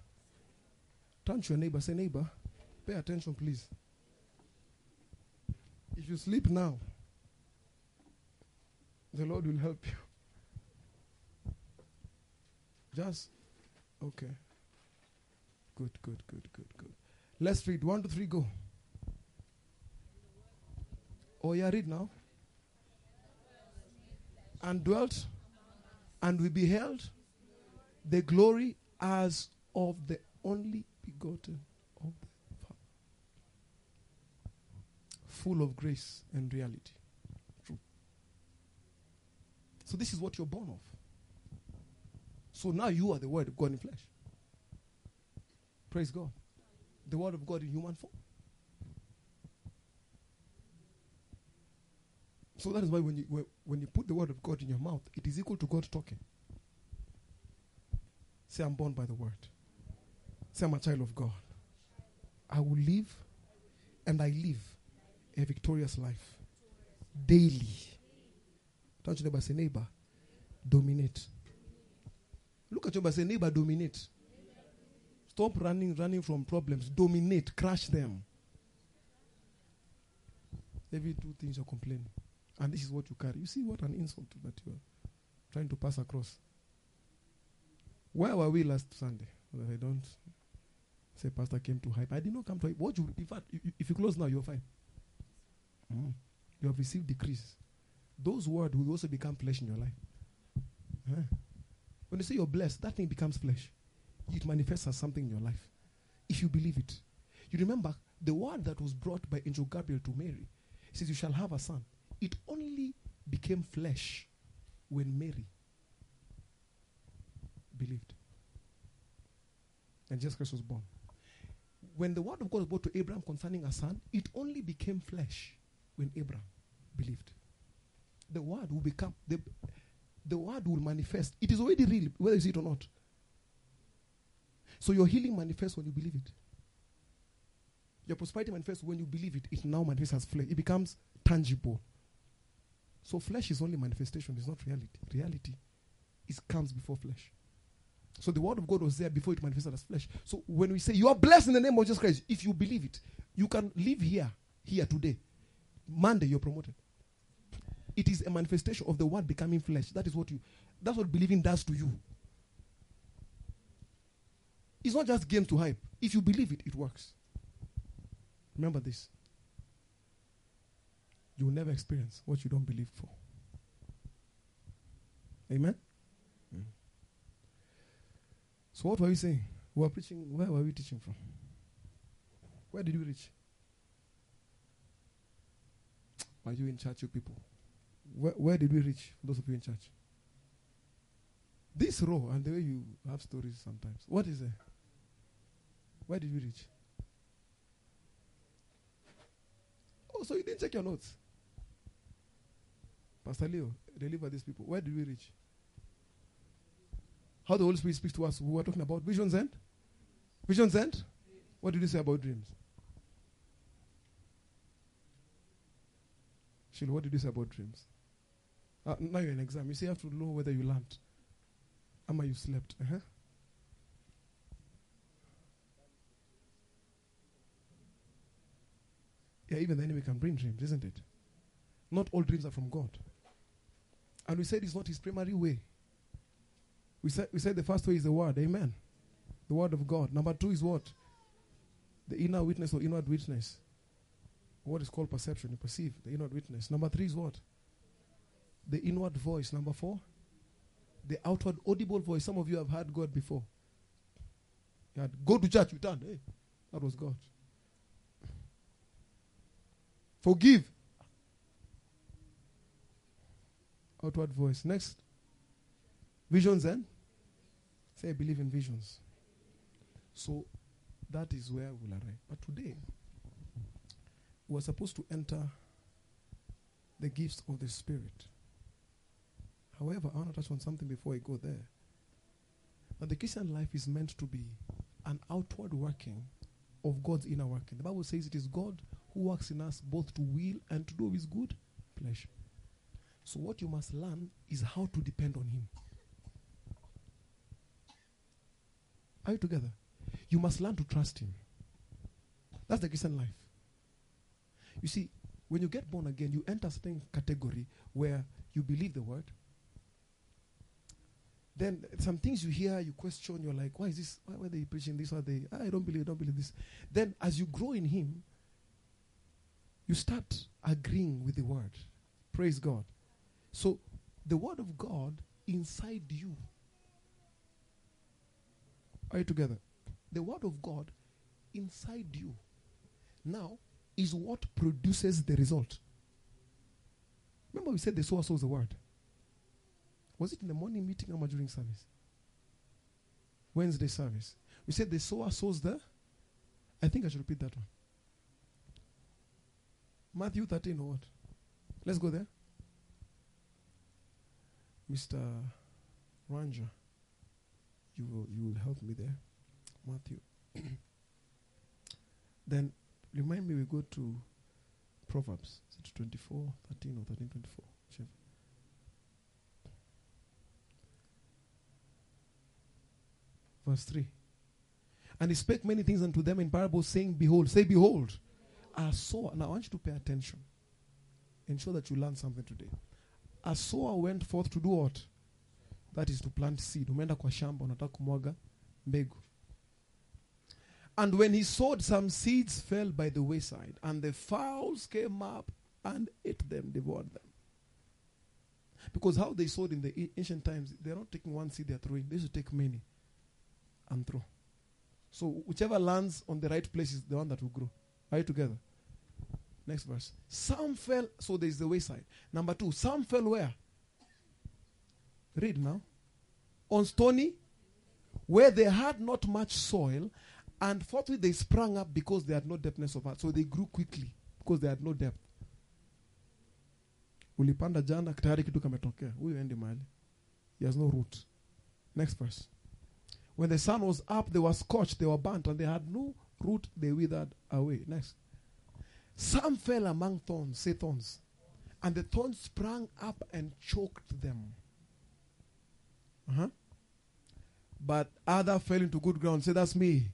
Turn to your neighbor, say neighbor. Pay attention, please. If you sleep now, the Lord will help you. Just okay. Good, good, good, good, good. Let's read. One, two, three, go. Oh, yeah, read now. And dwelt, and we beheld the glory as of the only begotten of the Father, full of grace and reality. True. So this is what you're born of. So now you are the word of God in flesh. Praise God. The word of God in human form. So that is why when you when- when you put the word of God in your mouth, it is equal to God talking. Say, I'm born by the word. Say, I'm a child of God. I will live and I live a victorious life daily. Touch neighbor, say, neighbor, dominate. Look at your neighbor, say, neighbor, dominate. Stop running, running from problems. Dominate, crush them. Every two things you're complaining. And this is what you carry. You see what an insult that you're trying to pass across. Where were we last Sunday? Well, I don't say pastor came to hype. I did not come to hype. What you in fact you- you- if you close now, you're fine. Mm. You have received decrease. Those words will also become flesh in your life. Huh? When you say you're blessed, that thing becomes flesh. It manifests as something in your life. If you believe it. You remember the word that was brought by Angel Gabriel to Mary. He says, You shall have a son. It only became flesh when Mary believed. And Jesus Christ was born. When the word of God was brought to Abraham concerning a son, it only became flesh when Abraham believed. The word will become the the word will manifest. It is already real, whether you see it or not. So your healing manifests when you believe it. Your prosperity manifests when you believe it. It now manifests as flesh. It becomes tangible. So flesh is only manifestation, it's not reality. Reality is comes before flesh. So the word of God was there before it manifested as flesh. So when we say you are blessed in the name of Jesus Christ, if you believe it, you can live here, here today. Monday you're promoted. It is a manifestation of the word becoming flesh. That is what you that's what believing does to you. It's not just games to hype. If you believe it, it works. Remember this. You will never experience what you don't believe for. Amen? Mm. So, what were we saying? We were preaching. Where were we teaching from? Where did we reach? Are you in church, you people? Where, where did we reach, those of you in church? This row and the way you have stories sometimes. What is it? Where did we reach? Oh, so you didn't check your notes. Pastor Leo, deliver these people. Where did we reach? How the Holy Spirit speaks to us. We were talking about visions end. Visions end. What did you say about dreams? Sheila, what did you say about dreams? Uh, now you're in exam. You see, you have to know whether you learned. Ama you slept. Uh-huh. Yeah, even the enemy can bring dreams, isn't it? Not all dreams are from God. And we said it's not his primary way. We said, we said the first way is the word, amen. The word of God. Number two is what? The inner witness or inward witness. What is called perception. You perceive the inward witness. Number three is what? The inward voice. Number four, the outward audible voice. Some of you have heard God before. You had go to church, you turned. Hey, that was God. Forgive. Outward voice. Next. Visions then. Say I believe in visions. So that is where we'll arrive. But today, we're supposed to enter the gifts of the Spirit. However, I want to touch on something before I go there. That the Christian life is meant to be an outward working of God's inner working. The Bible says it is God who works in us both to will and to do his good pleasure. So, what you must learn is how to depend on Him. Are you together? You must learn to trust Him. That's the Christian life. You see, when you get born again, you enter a certain category where you believe the word. Then some things you hear, you question, you're like, why is this? Why are they preaching this? Why are they? I don't believe, I don't believe this. Then as you grow in Him, you start agreeing with the word. Praise God. So the word of God inside you. Are you together? The word of God inside you. Now, is what produces the result. Remember, we said the sower sows the word. Was it in the morning meeting or during service? Wednesday service. We said the sower sows the. I think I should repeat that one. Matthew 13 or what? Let's go there. Mr. Ranger, you will, you will help me there. Matthew. [CLEARS THROAT] then remind me we go to Proverbs. Is it 24, 13 or 13, 24? Whichever. Verse 3. And he spake many things unto them in parables, saying, Behold, say, Behold, a sower. Now I want you to pay attention. Ensure that you learn something today. A sower went forth to do what? That is to plant seed. Umeenda kwa shamba unataka kumwaga mbegu. And when he sowed, some seeds fell by the wayside, and the fowls came up and ate them, devoured them. Because how they sowed in the ancient times, they're not taking one seed they're throwing. They should take many and throw. So whichever lands on the right place is the one that will grow. Are you together? Next verse. Some fell, so there's the wayside. Number two, some fell where? Read now. On stony, where they had not much soil, and forthwith they sprang up because they had no depthness of heart. So they grew quickly because they had no depth. Ulipanda jana tayari kitu kametokea. Huyu endi mahali. He has no root. Next verse. When the sun was up, they were scorched, they were burnt, and they had no root, they withered away. Next. Some fell among thorns, say thorns. And the thorns sprang up and choked them. Uh-huh. But other fell into good ground. Say that's me.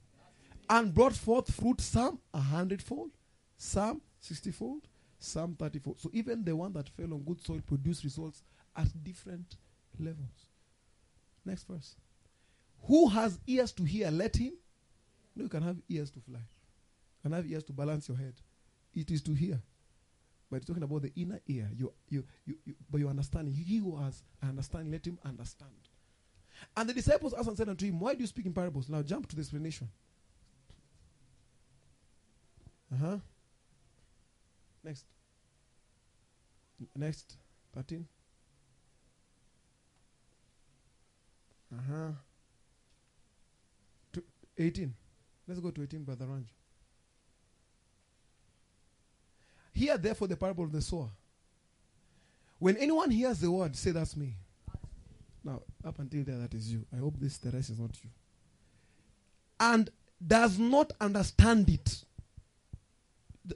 And brought forth fruit, some a hundredfold, some sixtyfold, some thirtyfold. So even the one that fell on good soil produced results at different levels. Next verse. Who has ears to hear, let him. No, you can have ears to fly. You can have ears to balance your head. It is to hear. But it's talking about the inner ear. You, you, you, you, but your understanding. He who has understanding, let him understand. And the disciples asked and said unto him, Why do you speak in parables? Now jump to the explanation. Uh huh. Next. Next. 13. Uh huh. To 18. Let's go to 18, Brother Ranj. Hear therefore the parable of the sower. When anyone hears the word, say that's me. Now, up until there, that is you. I hope this the rest is not you. And does not understand it.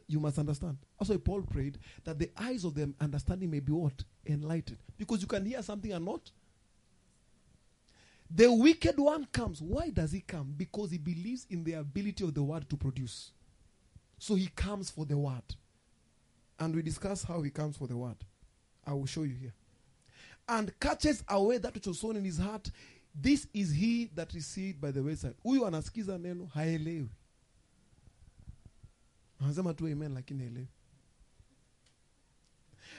You must understand. Also, Paul prayed that the eyes of the understanding may be what? Enlightened. Because you can hear something and not. The wicked one comes. Why does he come? Because he believes in the ability of the word to produce. So he comes for the word. And we discuss how he comes for the word. I will show you here. And catches away that which was sown in his heart. This is he that received by the wayside. Huyu anasikiza neno haelewi. Anasema tu amen lakini haelewi.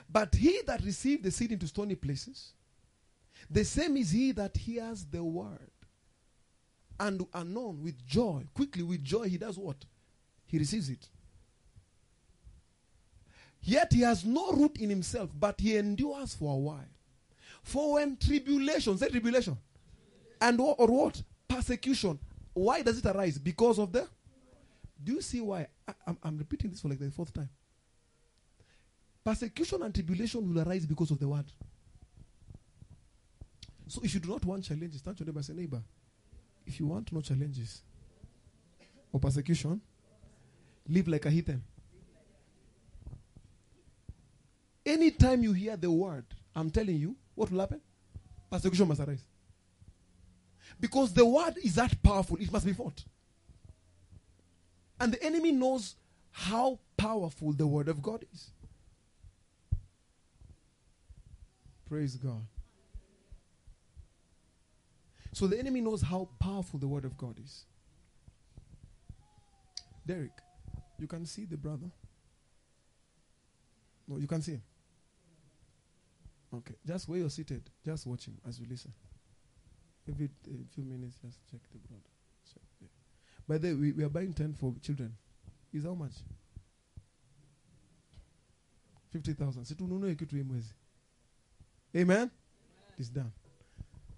But he that received the seed into stony places, the same is he that hears the word. And anon with joy, quickly with joy, he does what? He receives it. Yet he has no root in himself, but he endures for a while. For when tribulation, say tribulation, and or what? Persecution. Why does it arise? Because of the. Do you see why? I, I'm, I'm repeating this for like the fourth time. Persecution and tribulation will arise because of the word. So if you do not want challenges, turn to your neighbor say, neighbor, if you want no challenges or persecution, live like a heathen. Anytime you hear the word, I'm telling you, what will happen? Persecution must arise. Because the word is that powerful, it must be fought. And the enemy knows how powerful the word of God is. Praise God. So the enemy knows how powerful the word of God is. Derek, you can see the brother. No, you can see him. Okay, just where you're seated, just watch him as you listen. Every uh, few minutes, just check the brother. By the way, we, we are buying tent for children. Is how much? 50000 si tununue kitu mwezi. Amen? It's done.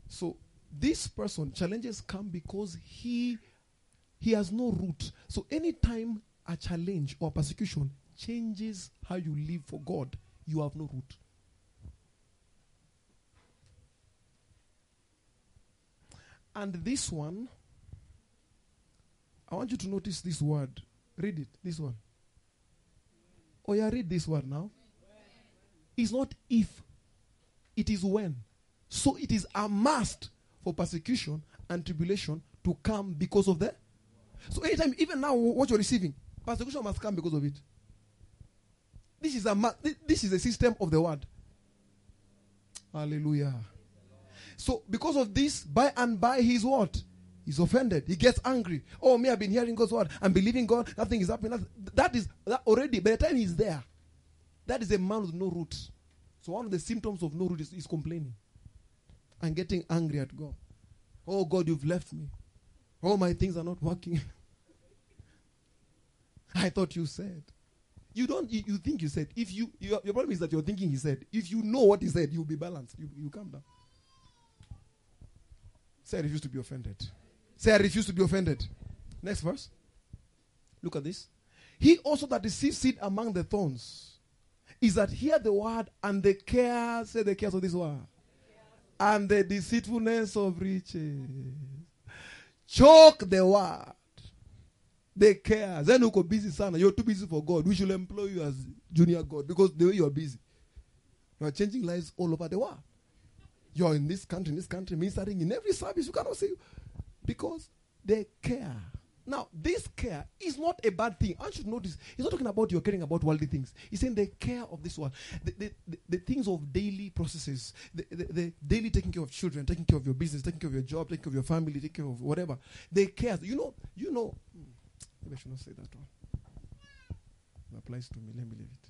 So this person challenges come because he he has no root. So anytime a challenge or persecution changes how you live for god you have no root. And this one i want you to notice this word read it this one oh yeah read this word now it's not if it is when so it is a must for persecution and tribulation to come because of that. So anytime, even now, what you're receiving, persecution must come because of it. This is a this is a system of the word. Hallelujah. So because of this, by and by, he's what? He's offended. He gets angry. Oh, me, I've been hearing God's word. I'm believing God. Nothing is happening. That is that already. By the time he's there, that is a man with no root. So one of the symptoms of no root is, is complaining and getting angry at God. Oh God, you've left me. Oh, my things are not working. [LAUGHS] I thought you said. You don't. You, you think you said. If you your, your problem is that you're thinking he said. If you know what he said, you'll be balanced. You you calm down. Say I refuse to be offended. Say I refuse to be offended. Next verse. Look at this. He also that receives seed among the thorns is that hear the word and the cares, say the cares of this word, and the deceitfulness of riches. Choke the word. The cares. Then you go busy, son. You're too busy for God. We should employ you as junior God because the way you are busy, you are changing lives all over the world. You are in this country, in this country, ministering in every service. You cannot see because they care. Now, this care is not a bad thing. I should notice. He's not talking about you're caring about worldly things. He's saying the care of this world, the, the, the, the things of daily processes, the, the, the daily taking care of children, taking care of your business, taking care of your job, taking care of your family, taking care of whatever. They care. You know, you know. Maybe I should not say that one. It applies to me. Let me leave it.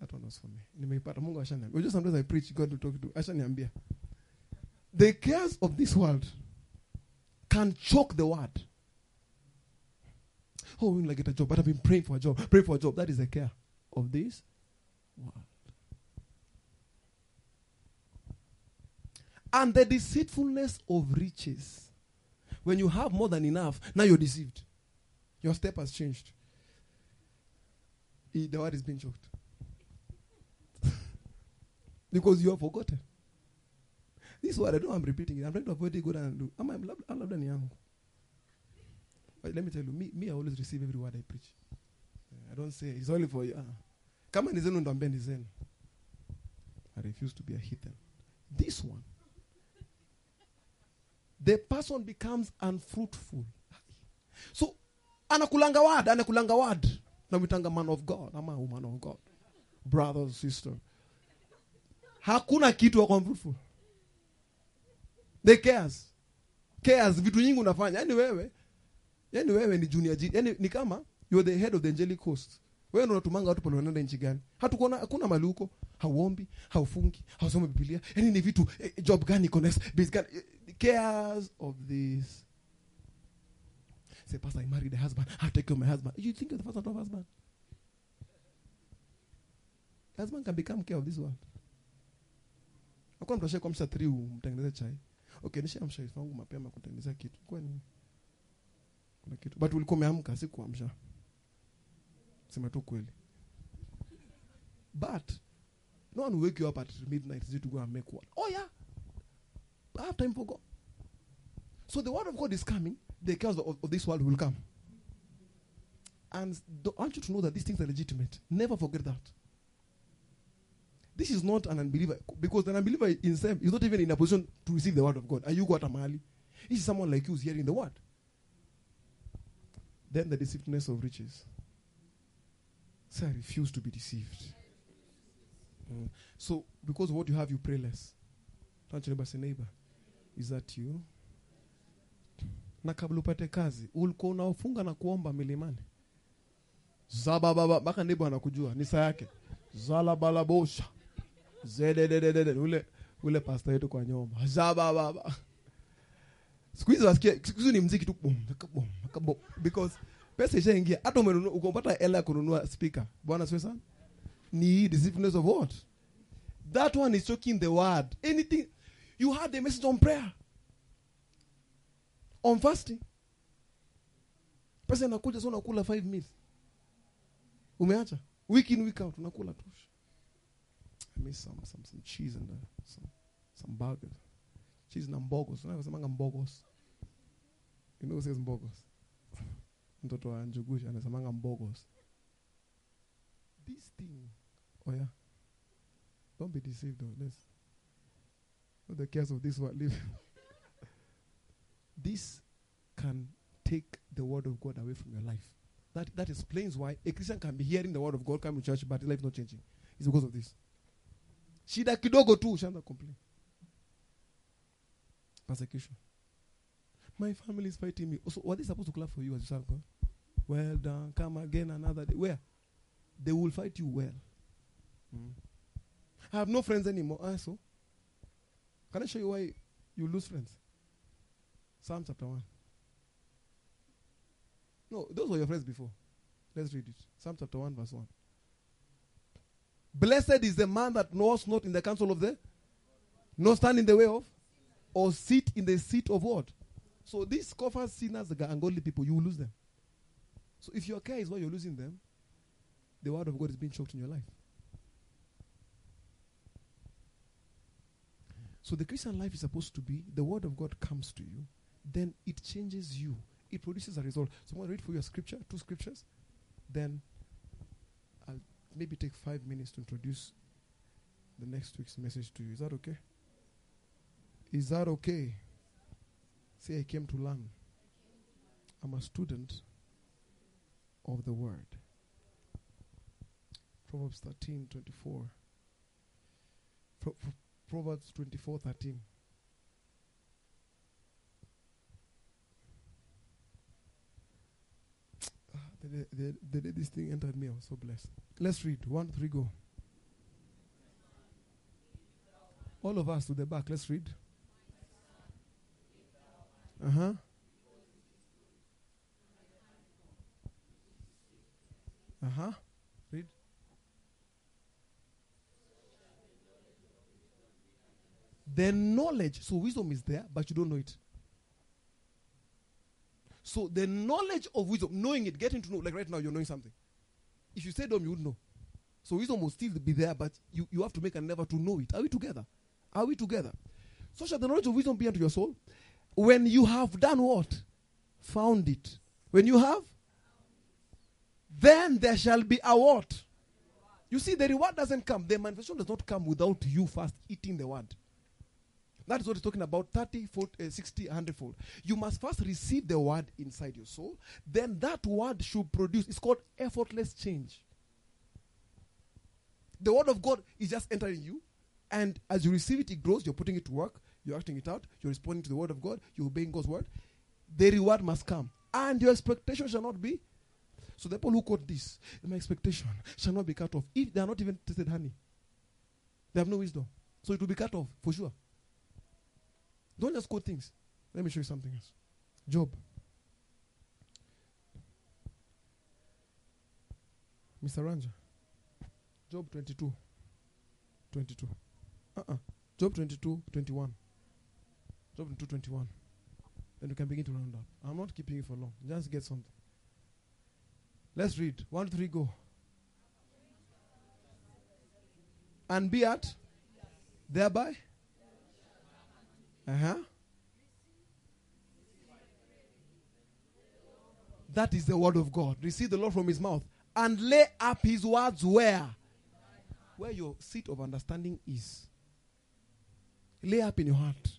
That one was for me. Nimeipata. Sometimes I preach, God will talk to. Ashaniambia. The cares of this world can choke the word. Oh, I get a job? But I've been praying for a job. Pray for a job. That is the care of this world. And the deceitfulness of riches. When you have more than enough, now you're deceived. Your step has changed. The word is being choked. [LAUGHS] because you have forgotten. This word, I know I'm repeating it. I'm trying to avoid it. Good and do. I'm, I'm, I'm labda ni yangu. But let me tell you, me, me I always receive every word I preach. I don't say it's only for you. Ah. Kama ni zenu zenu. I refuse to be a heathen. This one, the person becomes unfruitful. So anakulanga word, anakulanga word. Namwitanga man of God, ama woman of God. Brother, sister. Hakuna kitu wako unfruitful. The cares. Cares, vitu nyingi unafanya. yani wewe, yani wewe ni junior G. yani ni kama you're the head of the angelic host. Wewe ndo unatumanga watu pale wanaenda nchi gani? Hatukuona hakuna mali huko. Hauombi, haufungi, hausoma Biblia. yani ni vitu eh, job gani iko next, base gani eh, cares of this. Say, Pastor, I married a husband. I take care of my husband. You think of the first of husband? Husband can become care of this world. Hakuna mtu ashaikuamsha 3 umtengeneze chai. Okay, nishaamsha wife wangu mapema kutengeneza kitu. Kwa nini? Kuna kitu. But ulikuwa umeamka sikuamsha. Sema tu kweli. But no one wake you up at midnight to go and make what? Oh yeah. I have time for God. So the word of God is coming. The chaos of, of this world will come. And do- I want you to know that these things are legitimate. Never forget that. This is not an unbeliever because an unbeliever in himself is not even in a position to receive the word of God. Are you got a mali? This is someone like you who's hearing the word. Then the deceitfulness of riches. Say, I refuse to be deceived. Mm. So, because of what you have, you pray less. Touch your neighbor, say, neighbor, is that you? Na kabla upate kazi, ulikuwa unaofunga na kuomba milimani. Zabababa, mpaka neighbor anakujua, ni saa yake. Zalabalabosha. Zededededede. Ule ule pasta yetu kwa nyoma. Zabababa. Siku wasikia, ni mziki tu because pesa ishaingia. Hata umenunua ukapata hela ya kununua speaker. Bwana siwe sana. Need deceitfulness of what? That one is choking the word. Anything. You had the message on prayer. On fasting. Pesa inakuja so unakula five meals. Umeacha. Week in week out unakula tu. I miss some some some cheese and some some burgers. Cheese na mbogos. Unasemanga mbogos. You know who says mbogos? [LAUGHS] Mtoto wa Njugusha anasemanga mbogos. This thing. Oh yeah. Don't be deceived though. Let's not the cares of this world live. [LAUGHS] this can take the word of God away from your life. That that explains why a Christian can be hearing the word of God, come to church, but his life not changing. It's because of this. Shida kidogo tu ushaanza complain. Persecution. My family is fighting me. So what is supposed to clap for you as you God? Well done. Come again another day. Where? They will fight you well. Mm. I have no friends anymore. Ah, so can I show you why you lose friends? Psalm chapter 1. No, those were your friends before. Let's read it. Psalm chapter 1, verse 1. Blessed is the man that knows not in the counsel of the, nor stand in the way of, or sit in the seat of what? So these covers sinners and ungodly people, you will lose them. So if your care is why you're losing them, the word of God is being choked in your life. So the Christian life is supposed to be the word of God comes to you, then it changes you. It produces a result. So I'm going to read for you a scripture, two scriptures, then maybe take five minutes to introduce the next week's message to you. Is that okay? Is that okay? Say, I came to learn. I'm a student of the word. Proverbs 13 24. Pro- pro- Proverbs 24 13. The the, the day this thing entered me, I was so blessed. Let's read. One, three, go. All of us to the back. Let's read. Uh huh. Uh huh. Read. The knowledge, so wisdom is there, but you don't know it. So the knowledge of wisdom, knowing it, getting to know, like right now, you're knowing something. If you say dumb, you would know. So wisdom will still be there, but you, you have to make an endeavor to know it. Are we together? Are we together? So shall the knowledge of wisdom be unto your soul. When you have done what? Found it. When you have, then there shall be a what? You see, the reward doesn't come. The manifestation does not come without you first eating the word. That is what he's talking about 30, 40, uh, 60, 100 fold. You must first receive the word inside your soul. Then that word should produce, it's called effortless change. The word of God is just entering you. And as you receive it, it grows. You're putting it to work. You're acting it out. You're responding to the word of God. You're obeying God's word. The reward must come. And your expectation shall not be. So the people who quote this, my expectation shall not be cut off. If they are not even tasted honey, they have no wisdom. So it will be cut off for sure. Don't just quote things. Let me show you something else. Job. Mr. Ranja. Job 22. 22. Uh-uh. Job 22, 21. Job 22, 21. Then you can begin to round up. I'm not keeping you for long. Just get something. Let's read. One, three, go. And be at thereby. Uh huh. That is the word of God. Receive the Lord from his mouth and lay up his words where? Where your seat of understanding is. Lay up in your heart.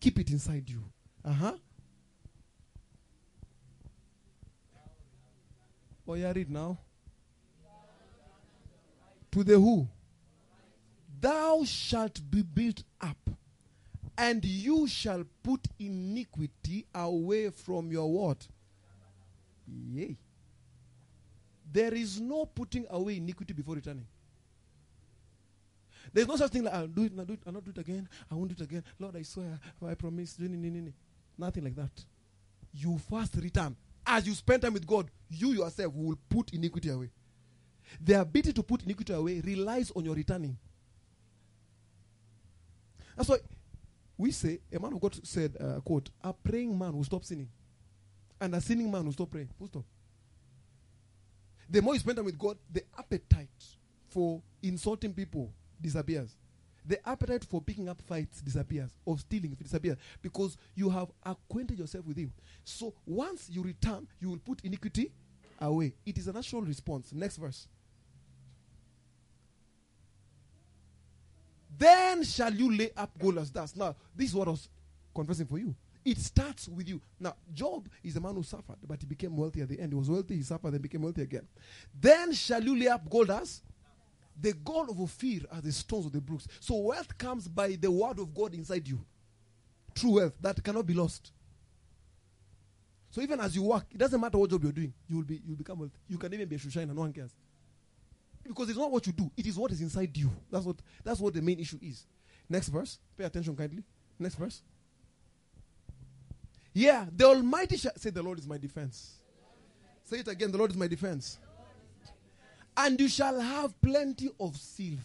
Keep it inside you. Uh huh. Oh, yeah, read now. To the who? Thou shalt be built up, and you shall put iniquity away from your what? Yay. There is no putting away iniquity before returning. There's no such thing like I'll do it, I'll do it, I'll not do it again, I won't do it again. Lord, I swear, I promise. Nothing like that. You first return. As you spend time with God, you yourself will put iniquity away. The ability to put iniquity away relies on your returning. That's why we say, a man of God said, uh, quote, a praying man will stop sinning. And a sinning man will stop praying. Full stop. The more you spend time with God, the appetite for insulting people disappears. The appetite for picking up fights disappears, or stealing disappears, because you have acquainted yourself with Him. So once you return, you will put iniquity away. It is a natural response. Next verse. Then shall you lay up gold as dust. Now, this is what I was confessing for you. It starts with you. Now, Job is a man who suffered, but he became wealthy at the end. He was wealthy, he suffered, then became wealthy again. Then shall you lay up gold as the gold of Ophir are the stones of the brooks. So wealth comes by the word of God inside you. True wealth that cannot be lost. So even as you work, it doesn't matter what job you're doing, you will be you will become wealthy. You can even be a Shushaina, and no one cares. Because it's not what you do, it is what is inside you. That's what that's what the main issue is. Next verse. Pay attention kindly. Next verse. Yeah, the Almighty shall say, The Lord is my defense. Say it again, the Lord is my defense. And you shall have plenty of silver.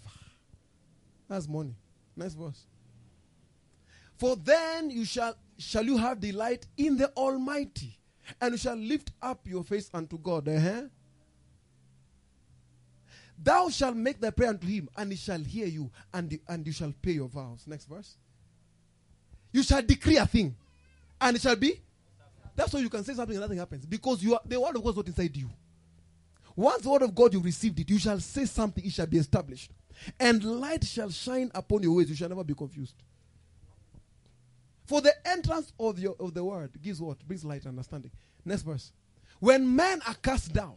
That's money. Next verse. For then you shall shall you have delight in the Almighty, and you shall lift up your face unto God. Uh-huh. Thou shalt make thy prayer unto him, and he shall hear you, and, and you shall pay your vows. Next verse. You shall decree a thing, and it shall be. That's why you can say something and nothing happens. Because you are, the word of God is not inside you. Once the word of God you received it, you shall say something, it shall be established. And light shall shine upon your ways, you shall never be confused. For the entrance of, your, of the word gives what? Brings light and understanding. Next verse. When men are cast down,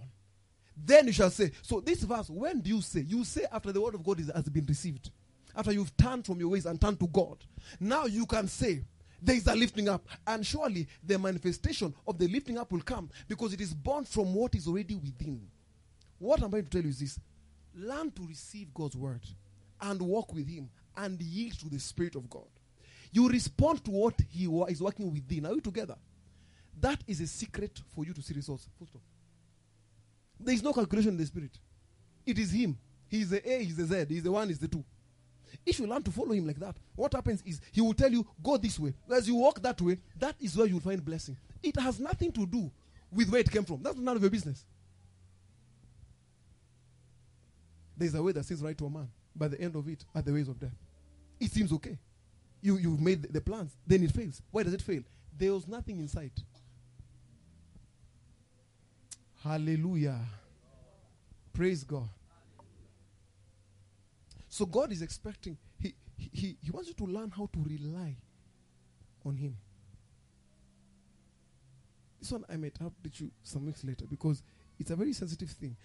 then you shall say. So this verse, when do you say? You say after the word of God is, has been received. After you've turned from your ways and turned to God. Now you can say, there is a lifting up. And surely the manifestation of the lifting up will come because it is born from what is already within. What I'm going to tell you is this learn to receive God's word and walk with Him and yield to the Spirit of God. You respond to what He wa- is working within. Are we together? That is a secret for you to see results. Full stop. There is no calculation in the Spirit. It is Him. He is the A, He is the Z, He is the one, He is the two. If you learn to follow Him like that, what happens is He will tell you, go this way. As you walk that way, that is where you will find blessing. It has nothing to do with where it came from. That's none of your business. There's a way that seems right to a man. By the end of it, are the ways of death. It seems okay. You you've made the, plans, then it fails. Why does it fail? There was nothing inside. Hallelujah. Praise God. So God is expecting, he, he, he, wants you to learn how to rely on Him. This one I might update you some weeks later because it's a very sensitive thing.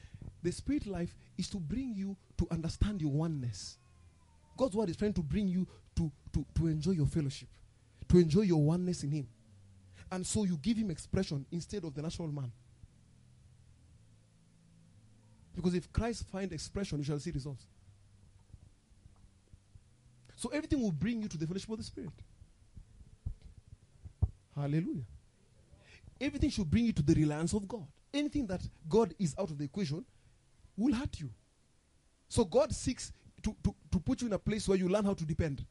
The spirit life is to bring you to understand your oneness. God's word is trying to bring you to, to, to enjoy your fellowship, to enjoy your oneness in Him. And so you give Him expression instead of the natural man. Because if Christ find expression, you shall see results. So everything will bring you to the fellowship of the Spirit. Hallelujah. Everything should bring you to the reliance of God. Anything that God is out of the equation will hurt you. So God seeks to, to, to put you in a place where you learn how to depend.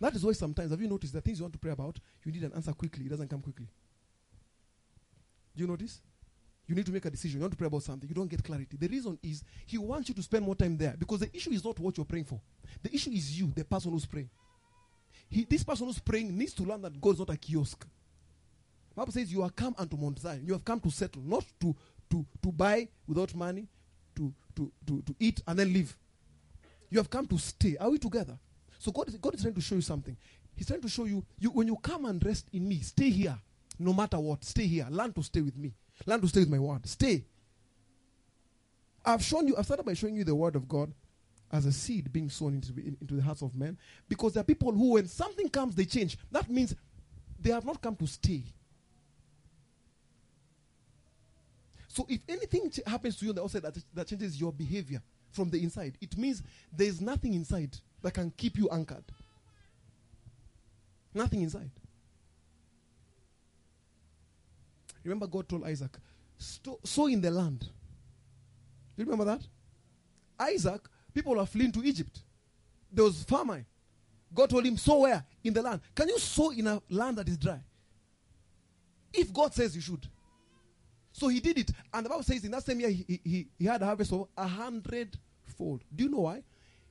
That is why sometimes, have you noticed the things you want to pray about, you need an answer quickly. It doesn't come quickly. Do you notice? You need to make a decision. You want to pray about something. You don't get clarity. The reason is He wants you to spend more time there because the issue is not what you're praying for. The issue is you, the person who's praying. He, this person who's praying needs to learn that God is not a kiosk. Bible says you are come unto Mount Zion. You have come to settle, not to to to buy without money, to to to, to eat and then leave. You have come to stay. Are we together? So God is, God is trying to show you something. He's trying to show you, you when you come and rest in me, stay here. No matter what, stay here. Learn to stay with me. Learn to stay with my word. Stay. I've shown you, I've started by showing you the word of God as a seed being sown into, in- into the hearts of men. Because there are people who, when something comes, they change. That means they have not come to stay. So if anything ch- happens to you on the outside that, that changes your behavior from the inside, it means there is nothing inside that can keep you anchored. Nothing inside. Remember, God told Isaac, sow in the land Do you remember that? Isaac, people are fleeing to Egypt. There was famine. God told him, sow where? In the land. Can you sow in a land that is dry? If God says you should. So he did it. And the Bible says in that same year, he, he, he had a harvest of a hundredfold. Do you know why?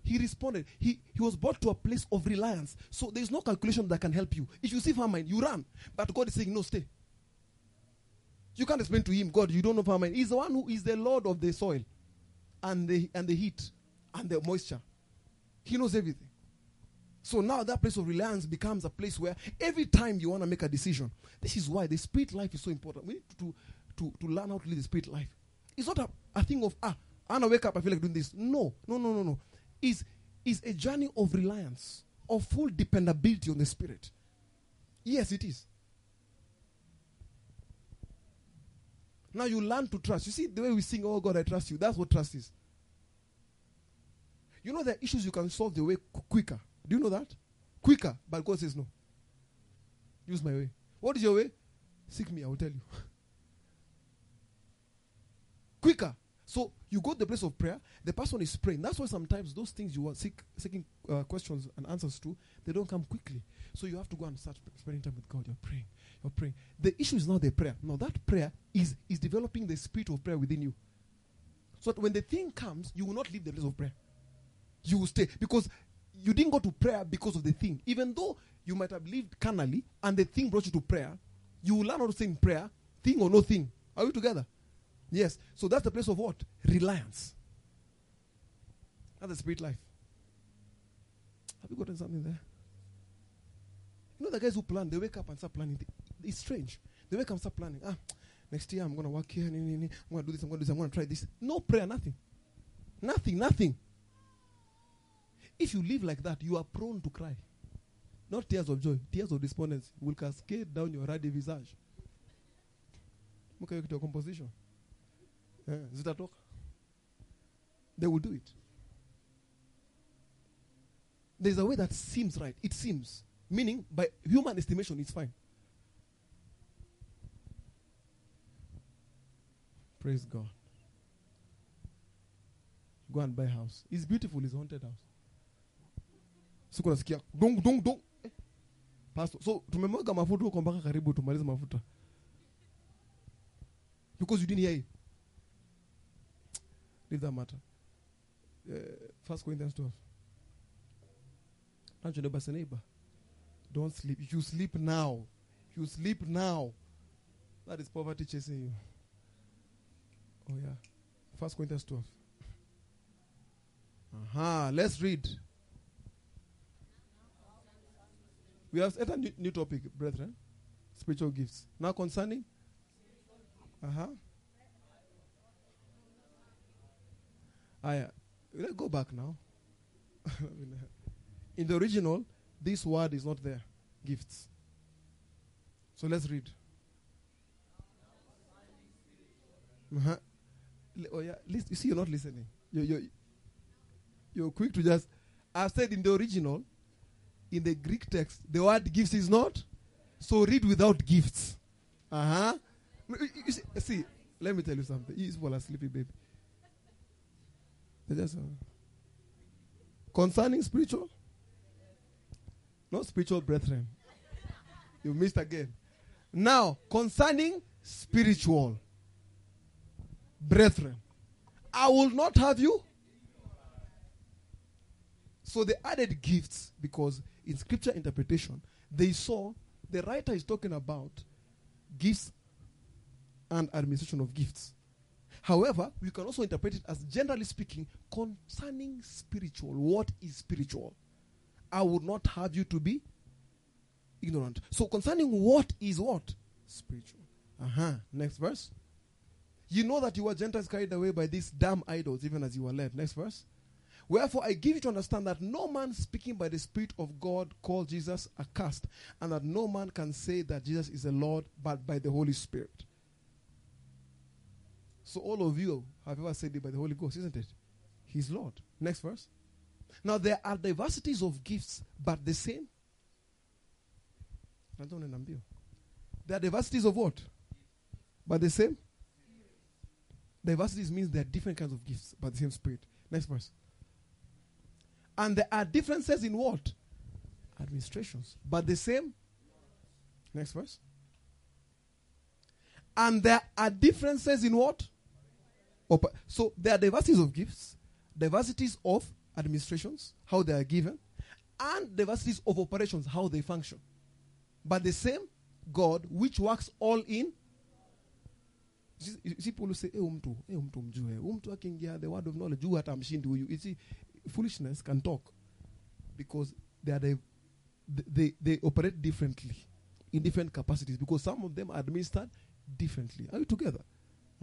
He responded. He, he was brought to a place of reliance. So there's no calculation that can help you. If you see famine, you run. But God is saying, no, stay. You can't explain to him, God, you don't know famine. He's the one who is the Lord of the soil and the, and the heat and the moisture. He knows everything. So now that place of reliance becomes a place where every time you want to make a decision, this is why the spirit life is so important. We need to, to, to learn how to live the spirit life. It's not a, a thing of, ah, I want to wake up, I feel like doing this. No, no, no, no, no. It's, it's a journey of reliance, of full dependability on the spirit. Yes, it is. Now you learn to trust. You see, the way we sing, Oh God, I trust you, that's what trust is. You know, there are issues you can solve the way qu- quicker. Do you know that? Quicker, but God says no. Use my way. What is your way? Seek me, I will tell you. [LAUGHS] quicker. So you go to the place of prayer, the person is praying. That's why sometimes those things you are seek, seeking uh, questions and answers to, they don't come quickly. So you have to go and start spending time with God. You're praying. You're praying. The issue is not the prayer. No, that prayer is, is developing the spirit of prayer within you. So that when the thing comes, you will not leave the place of prayer. You will stay. Because you didn't go to prayer because of the thing. Even though you might have lived carnally and the thing brought you to prayer, you will learn how to say in prayer, thing or no thing. Are we together? Yes. So that's the place of what? Reliance. That's the spirit life. Have you gotten something there? You know the guys who plan, they wake up and start planning. It's strange. The way and start planning. Ah, next year I'm gonna work here. nee, nee, nee. I'm gonna do this. I'm gonna do this. I'm gonna try this. No prayer, nothing, nothing, nothing. If you live like that, you are prone to cry. Not tears of joy, tears of despondency will cascade down your ruddy visage. Hiyo kitu ya composition. Eh, zitatoka. They will do it. There's a way that seems right. It seems. Meaning, by human estimation, it's fine. Praise God. Go and buy a house. It's beautiful, it's a haunted house. Siku nasikia dong dong dong. Pastor, so tumemwaga mafuta huko mpaka karibu tumalize mafuta. Because you didn't hear it. Leave that matter. Uh, First Corinthians 12. Don't your neighbor say neighbor. Don't sleep. You sleep now, you sleep now, that is poverty chasing you. Oh yeah. First Corinthians 12. Aha, let's read. We have set a new, new topic, brethren. Spiritual gifts. Now concerning. Uh-huh. I uh, let's go back now. [LAUGHS] In the original, this word is not there. Gifts. So let's read. Uh-huh. Oh yeah, you see, you're not listening. You're, you're, you're quick to just. I've said in the original, in the Greek text, the word gifts is not. So read without gifts. Uh huh. See, see, let me tell you something. You people are sleepy, baby. Just, uh, concerning spiritual, not spiritual brethren. You missed again. Now, concerning spiritual brethren, I will not have you. So they added gifts because in scripture interpretation, they saw the writer is talking about gifts and administration of gifts. However, we can also interpret it as generally speaking concerning spiritual. What is spiritual? I would not have you to be ignorant. So concerning what is what? Spiritual. Uh-huh. Next verse. You know that you were Gentiles carried away by these damn idols, even as you were led. Next verse. Wherefore I give you to understand that no man speaking by the Spirit of God called Jesus accursed, and that no man can say that Jesus is the Lord but by the Holy Spirit. So all of you have ever said it by the Holy Ghost, isn't it? He's Lord. Next verse. Now there are diversities of gifts, but the same. There are diversities of what? But the same. Diversities means there are different kinds of gifts, but the same spirit. Next verse. And there are differences in what? Administrations, but the same. Next verse. And there are differences in what? So there are diversities of gifts, diversities of administrations, how they are given, and diversities of operations, how they function. But the same God which works all in. You you "Eh, umtu, eh, umtu mjue, umtu akiingia the word of knowledge, juu hata mshindi huyu." You foolishness can talk because they are the, they, they operate differently in different capacities because some of them are administered differently. Are you together?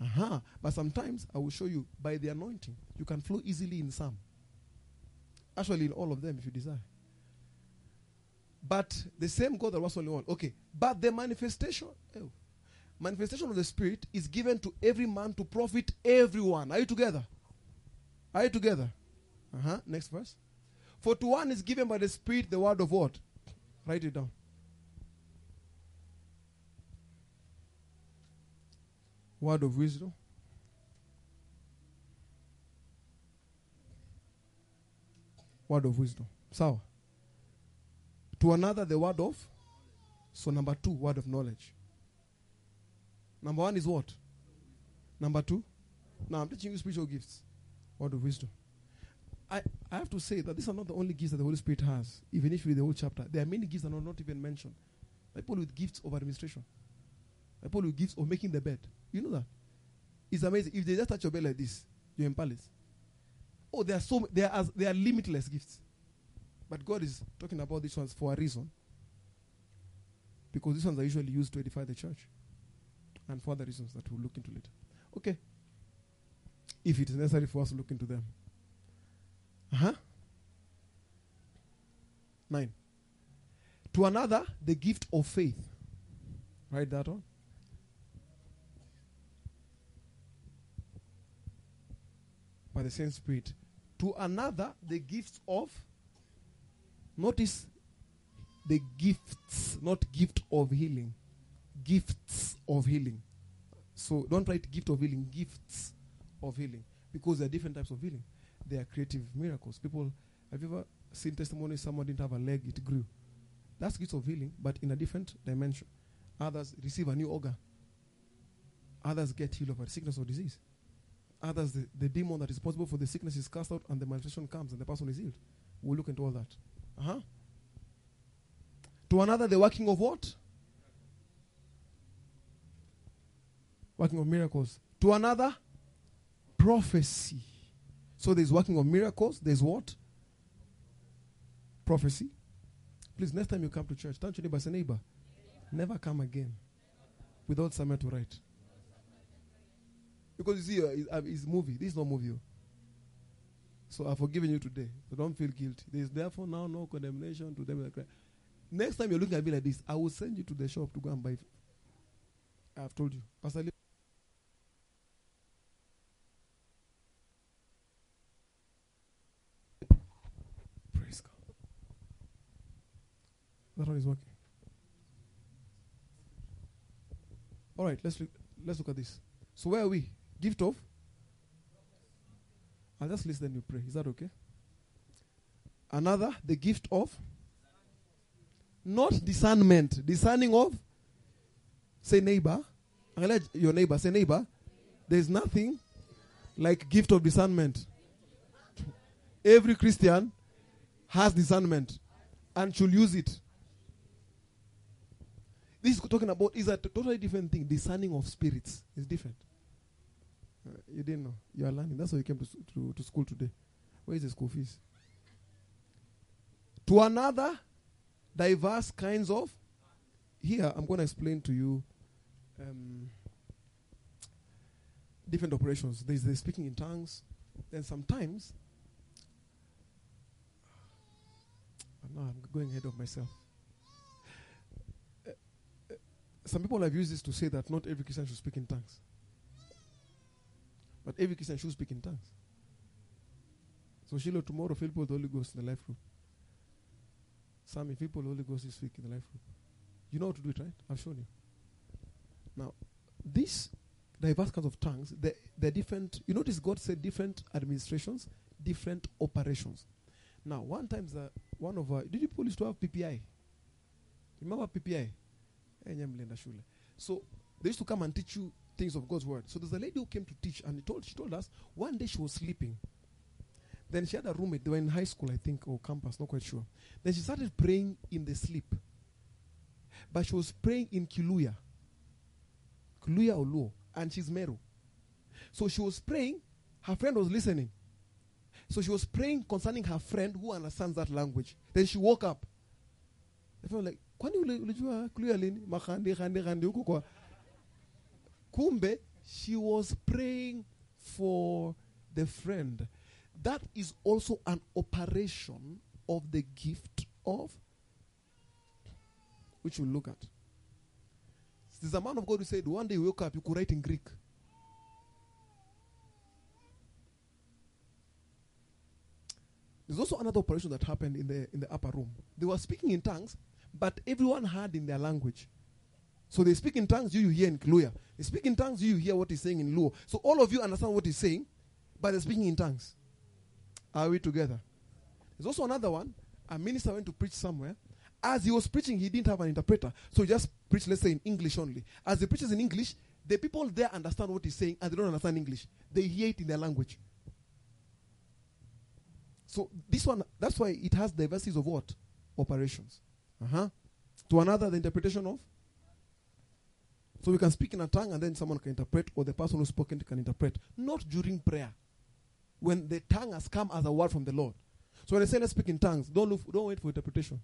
Uh-huh. But sometimes I will show you by the anointing, you can flow easily in some. Actually, in all of them, if you desire. But the same God that was only one. Okay. But the manifestation, oh, manifestation of the Spirit is given to every man to profit everyone. Are you together? Are you together? Uh huh. Next verse. For to one is given by the Spirit the word of what? Write it down. Word of wisdom. Word of wisdom. So, To another, the word of. So, number two, word of knowledge. Number one is what? Number two? Now, I'm teaching you spiritual gifts. Word of wisdom. I, I have to say that these are not the only gifts that the Holy Spirit has, even if you read the whole chapter. There are many gifts that are not even mentioned. People with gifts of administration, people with gifts of making the bed. You know that? It's amazing. If they just touch your bed like this, you're in palace. Oh, there are so there are there are limitless gifts. But God is talking about these ones for a reason. Because these ones are usually used to edify the church. And for other reasons that we'll look into later. Okay. If it is necessary for us to look into them. Uh-huh. Nine. To another, the gift of faith. Write that one. By the same Spirit. To another, the gifts of. Notice the gifts, not gift of healing. Gifts of healing. So don't write gift of healing, gifts of healing. Because there are different types of healing. There are creative miracles. People, have you ever seen testimonies someone didn't have a leg, it grew? That's gifts of healing, but in a different dimension. Others receive a new organ. Others get healed of a sickness or disease. Others, the, the demon that is responsible for the sickness is cast out and the manifestation comes and the person is healed. We'll look into all that. Uh-huh. To another, the working of what? Working of miracles. To another, prophecy. So there's working of miracles. There's what? Prophecy. Please, next time you come to church, turn to your neighbor, say, neighbor, never come again without somewhere to write. Because you see, uh, it's, uh, it's movie. This is not movie. oh. So I've forgiven you today. So don't feel guilty. There is therefore now no condemnation to them that cry. Next time you're looking at me like this, I will send you to the shop to go and buy. I've told you. Pastor Lee- Praise God. That one is working. All right, let's look, let's look at this. So where are we? Gift of? I'll just list then you pray. Is that okay? Another, the gift of? Not discernment. Discerning of? Say neighbor. Your neighbor say neighbor. There's nothing like gift of discernment. Every Christian has discernment and should use it. This is talking about is a totally different thing. Discerning of spirits is different. Uh, you didn't know. You are learning. That's why you came to, to, to school today. Where is the school fees? To another, diverse kinds of. Here, I'm going to explain to you um, different operations. There's the speaking in tongues. Then sometimes, now I'm going ahead of myself. Uh, uh, some people have used this to say that not every Christian should speak in tongues. But every Christian should speak in tongues. So Shiloh, tomorrow, fill people the Holy Ghost in the life group. Sammy, fill people the Holy Ghost this week in the life group. You know how to do it, right? I've shown you. Now, these diverse kinds of tongues, they're, they're different. You notice God said different administrations, different operations. Now, one time, the, uh, one of our, did you people used to have PPI? Remember PPI? So they used to come and teach you things of God's word. So there's a lady who came to teach, and told, she told us one day she was sleeping. Then she had a roommate. They were in high school, I think, or campus, not quite sure. Then she started praying in the sleep. But she was praying in Kiluya. Kiluya or Luo. And she's Meru. So she was praying. Her friend was listening. So she was praying concerning her friend who understands that language. Then she woke up. They felt like, kwani ulijua Kiluya lini? Makandi, khandi, khandi, huko kwa. Kumbe, she was praying for the friend. That is also an operation of the gift of which we'll look at. There's a man of God who said one day you woke up, you could write in Greek. There's also another operation that happened in the in the upper room. They were speaking in tongues, but everyone heard in their language. So they speak in tongues, you, you hear in Kluya. They speak in tongues, you, you hear what he's saying in Luo. So all of you understand what he's saying, but they're speaking in tongues. Are we together? There's also another one. A minister went to preach somewhere. As he was preaching, he didn't have an interpreter. So he just preached, let's say, in English only. As he preaches in English, the people there understand what he's saying and they don't understand English. They hear it in their language. So this one, that's why it has diversities of what? Operations. Uh-huh. To another, the interpretation of? So we can speak in a tongue and then someone can interpret, or the person who's spoken can interpret. Not during prayer. When the tongue has come as a word from the Lord. So when I say let's speak in tongues, don't look, don't wait for interpretation.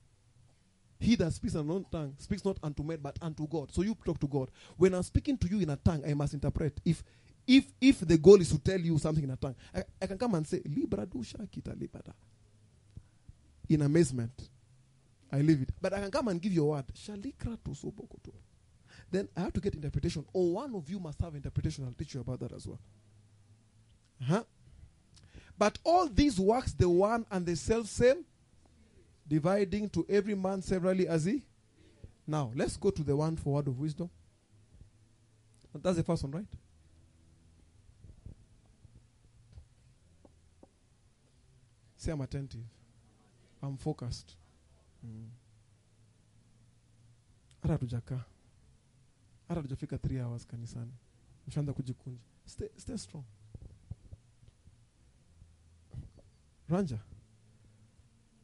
He that speaks in unknown tongue speaks not unto men but unto God. So you talk to God. When I'm speaking to you in a tongue, I must interpret. If if if the goal is to tell you something in a tongue, I, I can come and say Libra dusha kita libada. In amazement. I leave it. But I can come and give you a word. Then I have to get interpretation. Or one of you must have interpretation. I'll teach you about that as well. Uh-huh. But all these works the one and the self same, dividing to every man severally as he. Now, let's go to the one for word of wisdom. That's the first one, right? Say, I'm attentive. I'm focused. Mm. Hata tujakaa hata tujafika 3 hours kanisani. Mshaanza kujikunja. Stay, stay strong. Ranja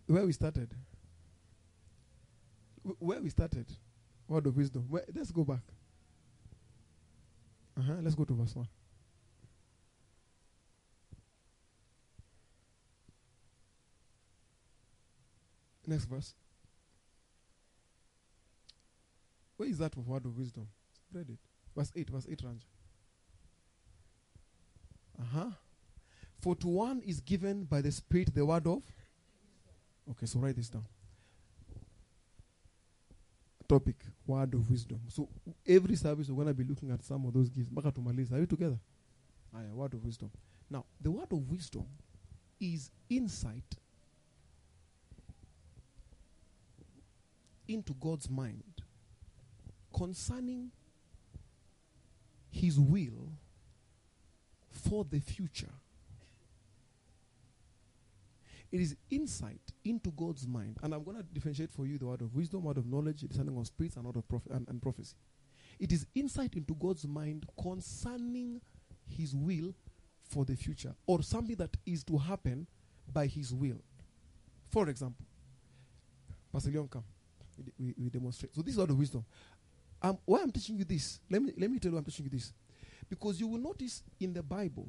where we started? Where we started? Word of wisdom. Where, let's go back. Uh-huh. let's go to verse 1 next verse where is that word of wisdom read it verse 8 verse 8 ranja uh-huh for to one is given by the Spirit the word of. Okay, so write this down. Topic word of wisdom. So every service we're going to be looking at some of those gifts. Mpaka tumalize. Are you together? Aya, word of wisdom. Now, the word of wisdom is insight into God's mind concerning His will for the future. It is insight into God's mind. And I'm going to differentiate for you the word of wisdom, word of knowledge, discerning of spirits, and word of proph- and, and prophecy. It is insight into God's mind concerning His will for the future, or something that is to happen by His will. For example, Pastor Leon, come. We, we, we demonstrate. So this is word of wisdom. Why I'm teaching you this? Let me let me tell you why I'm teaching you this, because you will notice in the Bible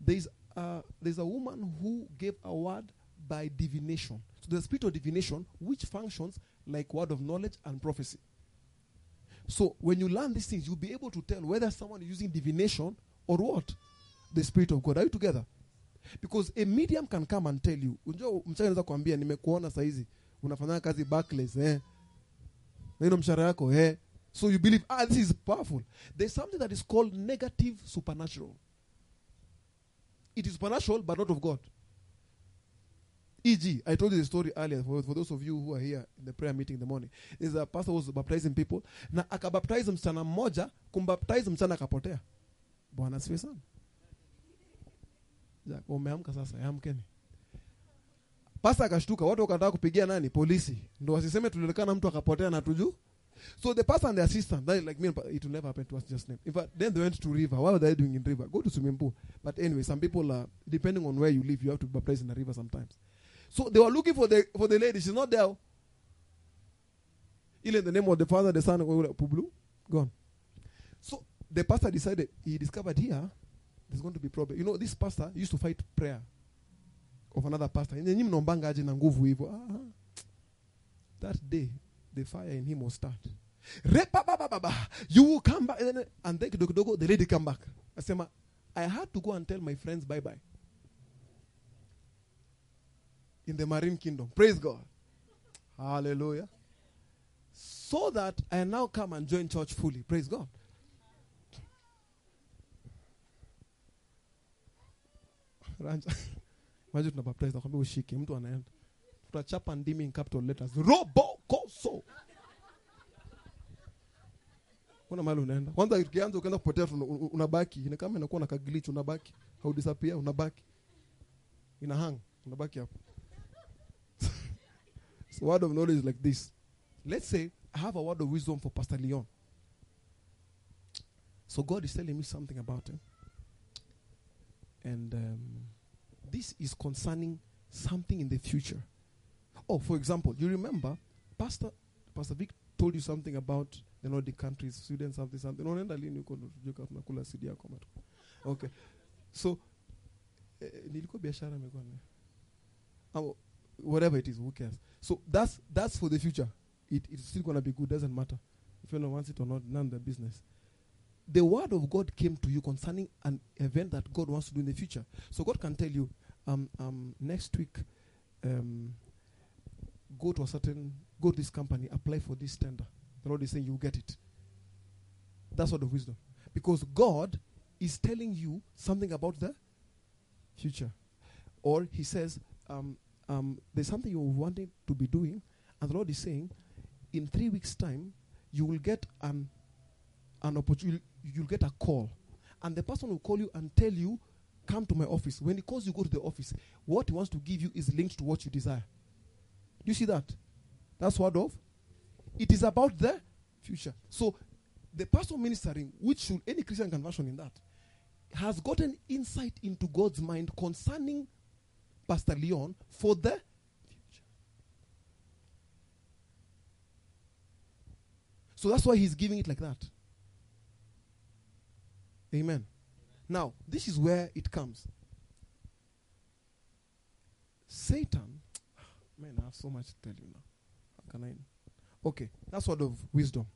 there's uh, there's a woman who gave a word by divination. So the spirit of divination, which functions like word of knowledge and prophecy. So when you learn these things, you'll be able to tell whether someone is using divination or what, the spirit of God. Are you together? Because a medium can come and tell you, unafanya kazi Barclays eh. Na yako eh. So you believe ah this is powerful. There's something that is called negative supernatural. It is supernatural, but not of God. E.g., I told you the story earlier for, for those of you who are here in the prayer meeting in the morning. There's a pastor was baptizing people. Na akabaptize msichana mmoja, kumbaptize msichana akapotea. bwana asifiwe sana umeamka sasa yamkeni pasta akashtuka watu wakataka kupigia nani polisi ndo wasiseme tulionekana mtu akapotea na tuju so the pastor and the assistant that like me it will never happen to us just name. In fact then they went to river. What were they doing in river go to swimming pool. But anyway some people are depending on where you live you have to be baptized in the river sometimes. So they were looking for the for the lady. She's not there. In the name of the father the son publu gone so the pastor decided he discovered here there's going to be problem. You know this pastor used to fight prayer of another pastor. Hivyo ah, that day the fire in him will start. You will come back. And then- the lady come back. Asema i had to go and tell my friends bye bye in the marine kingdom. Praise god. Hallelujah. So that i now come and join church fully. Praise god. Imagine tunabaptize nakwambia ushike mtu anaenda. Tutachapa ndimi in capital letters. Robo koso kuna mahali unaenda? Kwanza ukianza ukianza kupotea unabaki. Ni kama inakuwa na kaglitch unabaki. Haudisappear unabaki. Ina hang unabaki hapo. [LAUGHS] So word of knowledge is like this. Let's say i have a word of wisdom for pastor leon. So god is telling me something about him. And um, this is concerning something in the future. Oh for example you remember pastor pastor vic told you something about the nordic countries sweden something something. Unaenda lini huko kama tunakula sidi yako ama tu- okay. So eh, nilikuwa biashara imekuwa ni whatever it is who cares? So that's that's for the future. It, it's still gonna be good doesn't matter. If anyone wants it or not none of their business. The word of god came to you concerning an event that god wants to do in the future. So god can tell you um, um, next week um, go to a certain go to this company apply for this tender. The lord is saying you will get it. That's sort of wisdom. Because god is telling you something about the future. Or he says um, um, there's something you're wanting to be doing and the lord is saying in three weeks time you will get an an opportunity you'll get a call. And the person will call you and tell you come to my office when he calls you go to the office. What he wants to give you is linked to what you desire you see that that's word of it is about the future so the person ministering which should any christian conversion in that has gotten insight into god's mind concerning pastor leon for the future so that's why he's giving it like that Amen. Now, this is where it comes. Satan, man, I have so much to tell you now. How can I? Okay, that's word of wisdom.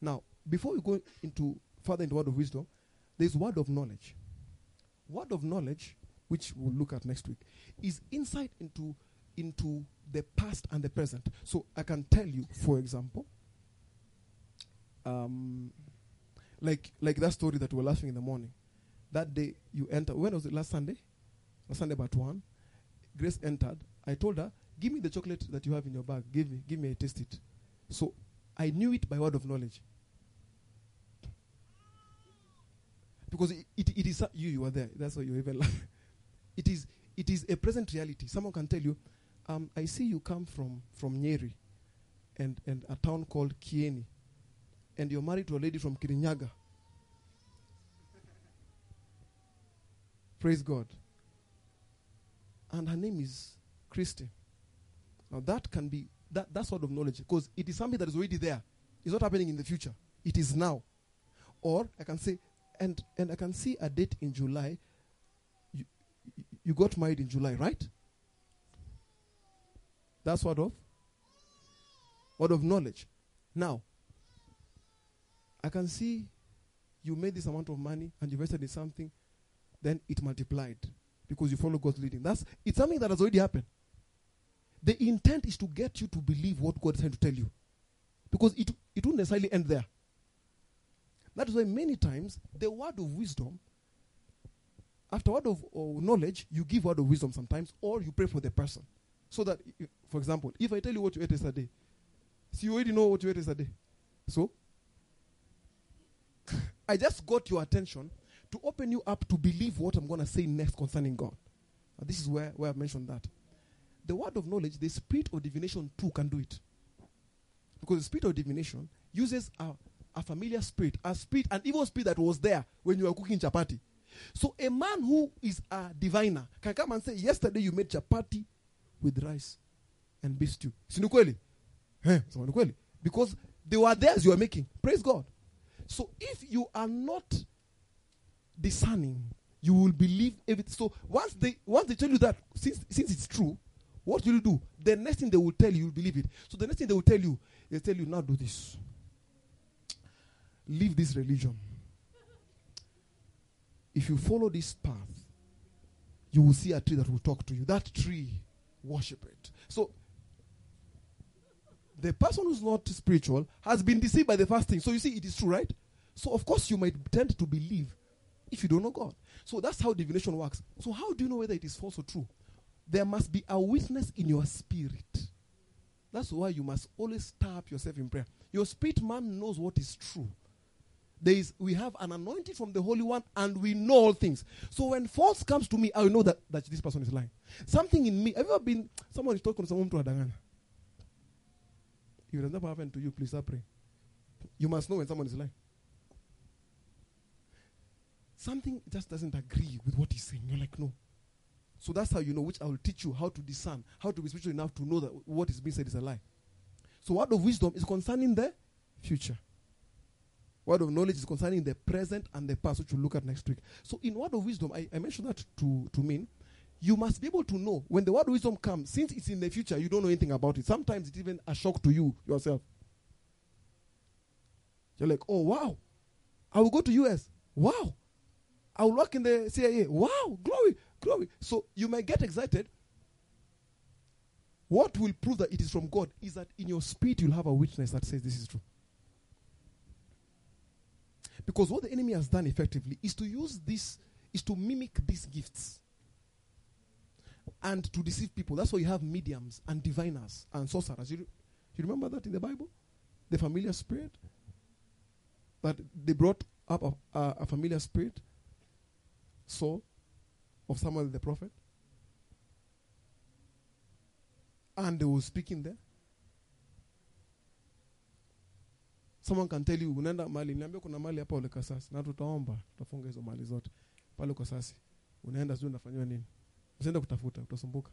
Now, before we go into further into word of wisdom, there's word of knowledge. Word of knowledge, which we'll look at next week, is insight into into the past and the present. So I can tell you, for example, um, like like that story that we were laughing in the morning. That day you enter. When was it? Last Sunday. Last Sunday, about one. Grace entered. I told her, "Give me the chocolate that you have in your bag. Give me, give me. I taste it." So I knew it by word of knowledge. Because it, it, it is you. You are there. That's why you even. laugh. [LAUGHS] it is it is a present reality. Someone can tell you, um, "I see you come from from Nyeri, and and a town called Kieni." and you're married to a lady from Kirinyaga. [LAUGHS] Praise God. And her name is Christy. Now that can be that, that sort of knowledge because it is something that is already there. It's not happening in the future. It is now. Or I can say, and and I can see a date in July. You, you- got married in July, right? That's word of word of knowledge. Now, I can see you made this amount of money and you invested in something, then it multiplied because you follow God's leading. That's it's something that has already happened. The intent is to get you to believe what God is trying to tell you. Because it it won't necessarily end there. That is why many times the word of wisdom, after word of knowledge, you give word of wisdom sometimes, or you pray for the person. So that, i- for example, if I tell you what you ate yesterday, so you already know what you ate yesterday. So [LAUGHS] I just got your attention to open you up to believe what I'm going to say next concerning God. This is where, where I've mentioned that. The word of knowledge, the spirit of divination too can do it. Because the spirit of divination uses a, a familiar spirit, a spirit, an evil spirit that was there when you were cooking chapati. So a man who is a diviner can come and say, Yesterday you made chapati with rice and beef stew. Si ni? Eh, sema. Because they were theirs you are making. Praise God. So if you are not discerning, you will believe everything. So once they once they tell you that, since since it's true, what will you do? The next thing they will tell you, you believe it. So the next thing they will tell you, they tell you now do this. Leave this religion. If you follow this path, you will see a tree that will talk to you. That tree, worship it. So the person who's not spiritual has been deceived by the first thing. So you see, it is true, right? So of course you might tend to believe if you don't know God. So that's how divination works. So how do you know whether it is false or true? There must be a witness in your spirit. That's why you must always stir up yourself in prayer. Your spirit man knows what is true. There is we have an anointing from the Holy One and we know all things. So when false comes to me, I will know that, that this person is lying. Something in me. Have you ever been someone is talking to someone to Adangana? If it has never happened to you, please start praying. You must know when someone is lying. Something just doesn't agree with what he's saying. You're like, no. So that's how you know, which I will teach you how to discern, how to be spiritual enough to know that what is being said is a lie. So, word of wisdom is concerning the future. Word of knowledge is concerning the present and the past, which we'll look at next week. So, in word of wisdom, I, I mentioned that to, to mean you must be able to know when the word of wisdom comes, since it's in the future, you don't know anything about it. Sometimes it's even a shock to you yourself. You're like, oh wow, I will go to US. Wow. I will work in the CIA. Wow, glory, glory. So you might get excited. What will prove that it is from God is that in your spirit you'll have a witness that says this is true. Because what the enemy has done effectively is to use this, is to mimic these gifts and to deceive people. That's why you have mediums and diviners and sorcerers. You, you remember that in the Bible? The familiar spirit? That they brought up a, a, a familiar spirit, Saul, of Samuel the prophet. And they were speaking there. Someone can tell you unaenda mali niambia kuna mali hapa ule kasasi. Na tutaomba tutafunga hizo mali zote. Pale kasasi unaenda sijui unafanywa nini. Usiende kutafuta utasumbuka.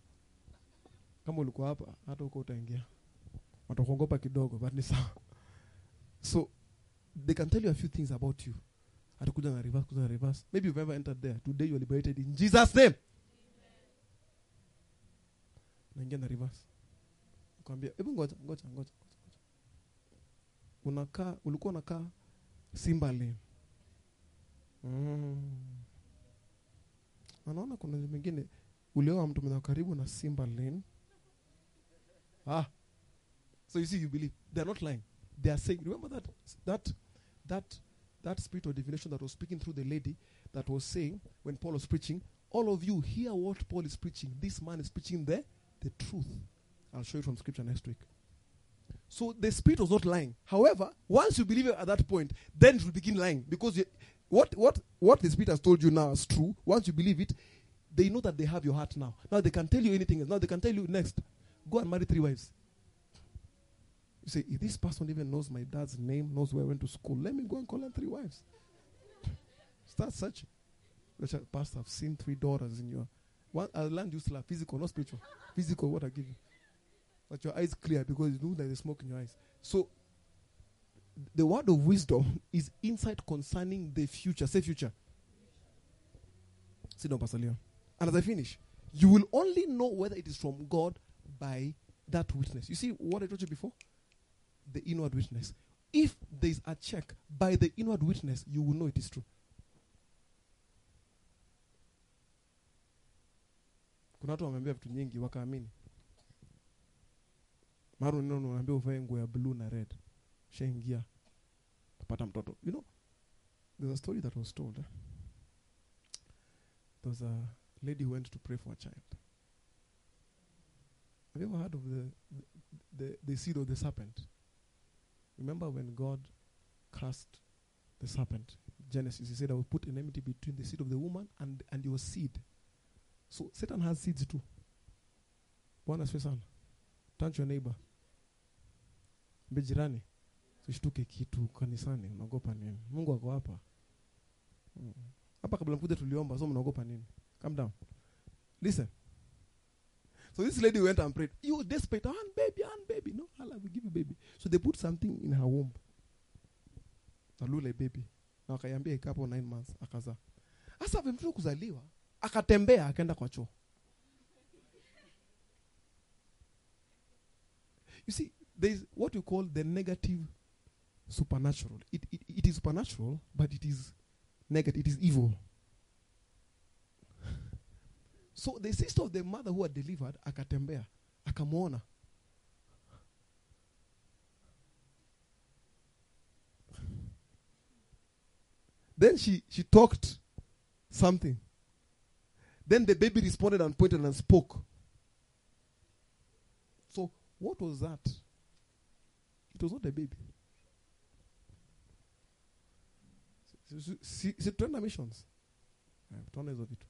Kama ulikuwa hapa hata huko utaingia. Watakuogopa kidogo but ni sawa. So they can tell you a few things about you atakuja na reverse kuja na reverse. Maybe you've ever entered there. Today you are liberated in jesus name. Naingia na reverse. Kwambia hebu ngoja ngoja ngoja unakaa ulikuwa unakaa simba lane. Mm. anaona kuna mengine ulioa mtu mwenye karibu na simba lane. Ah. So you see you believe. They're not lying. They are saying remember that that that that spirit of divination that was speaking through the lady that was saying when paul was preaching all of you hear what paul is preaching. This man is preaching the the truth. I'll show you from scripture next week. So the spirit was not lying. However once you believe at that point then will begin lying because you, what what what the spirit has told you now is true. Once you believe it they know that they have your heart now. Now they can tell you anything else. Now they can tell you next go and marry three wives you say, if this person even knows my dad's name, knows where I went to school, let me go and call her three wives. [LAUGHS] Start searching. I- Pastor, I've seen three daughters in your. one I land you still have physical, not spiritual. Physical, what I give you. But your eyes clear because you know there's smoke in your eyes. So, the word of wisdom [LAUGHS] is insight concerning the future. Say future. Sit down, Pastor Leon. And as I finish, you will only know whether it is from God by that witness. You see what I told you before? The inward witness. If there is a check by the inward witness, you will know it is true. Kuna watu wameambia vitu nyingi wakaamini. Mara unaona unaambia uvae nguo ya blue na red. Shaingia. Tapata mtoto. You know, there's a story that was told. Eh? There was a lady who went to pray for a child. Have you ever heard of the, the, the seed of the serpent? Remember when God cast the serpent, Genesis, he said, I will put enmity between the seed of the woman and, and your seed. So Satan has seeds too. Bwana asifiwe sana. Turn to your neighbor. Mbe jirani. Usishtuke kitu kanisani, unaogopa nini? Mungu ako hapa. Mm. Hapa kabla mkuja tuliomba, so mnaogopa nini? Calm down. Listen. So this lady went and prayed. You desperate, and baby, and baby. No, Allah will give you baby. So they put something in her womb. Alule baby. Now Na wakaiambia ikapo 9 months akazaa. Sasa vile mtoto kuzaliwa, akatembea akaenda kwa choo. You see, there is what you call the negative supernatural. It, it, it is supernatural, but it is negative. It is evil. So the sister of the mother who had delivered akatembea akamwona then she she talked something then the baby responded and pointed and spoke so what was that it was not a baby Si- si- si- si tunaenda missions Eh, tutaona hizo vitu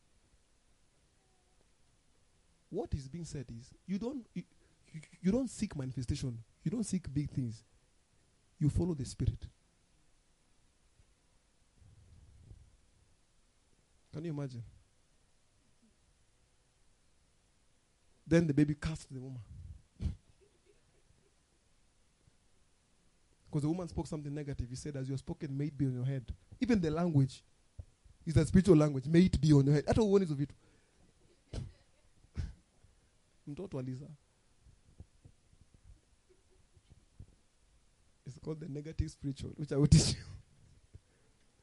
what is being said is you don't you, you, you don't seek manifestation. You don't seek big things. You follow the spirit. Can you imagine? Then the baby cast the woman. [LAUGHS] Because the woman spoke something negative. He said as your spoken may it be on your head. Even the language is a spiritual language. May it be on your head. Hata uoni hizo vitu mtoto aliza it's called the negative spiritual which i will teach you.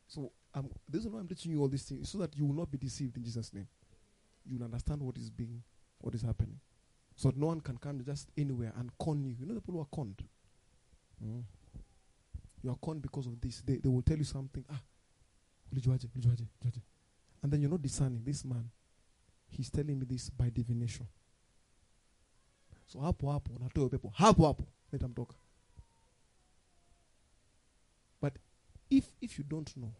So um, the reason why i'm teaching you all these things is so that you will not be deceived in jesus name. You will understand what is being what is happening. So that no one can come just anywhere and con you. You know the people who are conned? Mm. you are conned because of this. They, they will tell you something. Ah and then you're not discerning. This man he's telling me this by divination so hapo hapo unatoa pepo. Hapo hapo nitamtoka but if if you don't know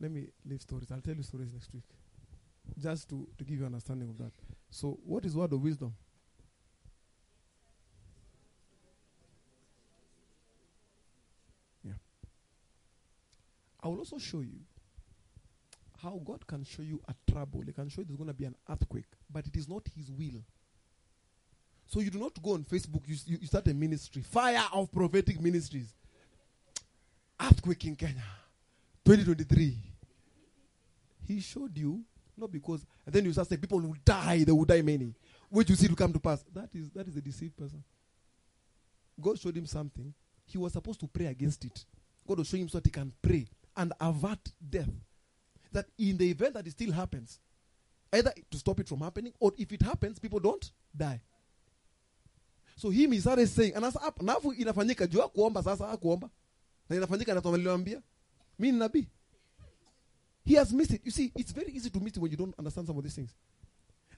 let me leave stories. I'll tell you stories next week. Just to to give you an understanding of that. So what is word of wisdom? Yeah. I will also show you how God can show you a trouble. He can show you there's going to be an earthquake, but it is not His will. So you do not go on Facebook, you, you, you start a ministry, fire of prophetic ministries. Earthquake in Kenya, 2023. He showed you, not because, and then you start saying people will die, they will die many. Which you see to come to pass. That is that is a deceived person. God showed him something. He was supposed to pray against it. God will show him so that he can pray and avert death that in the event that it still happens, either to stop it from happening, or if it happens, people don't die. So him he started saying, and hapa nafu inafanyika juu ya kuomba sasa hakuomba. Na inafanyika na tumeliambia. Mimi ni. He has missed it. You see, it's very easy to miss it when you don't understand some of these things.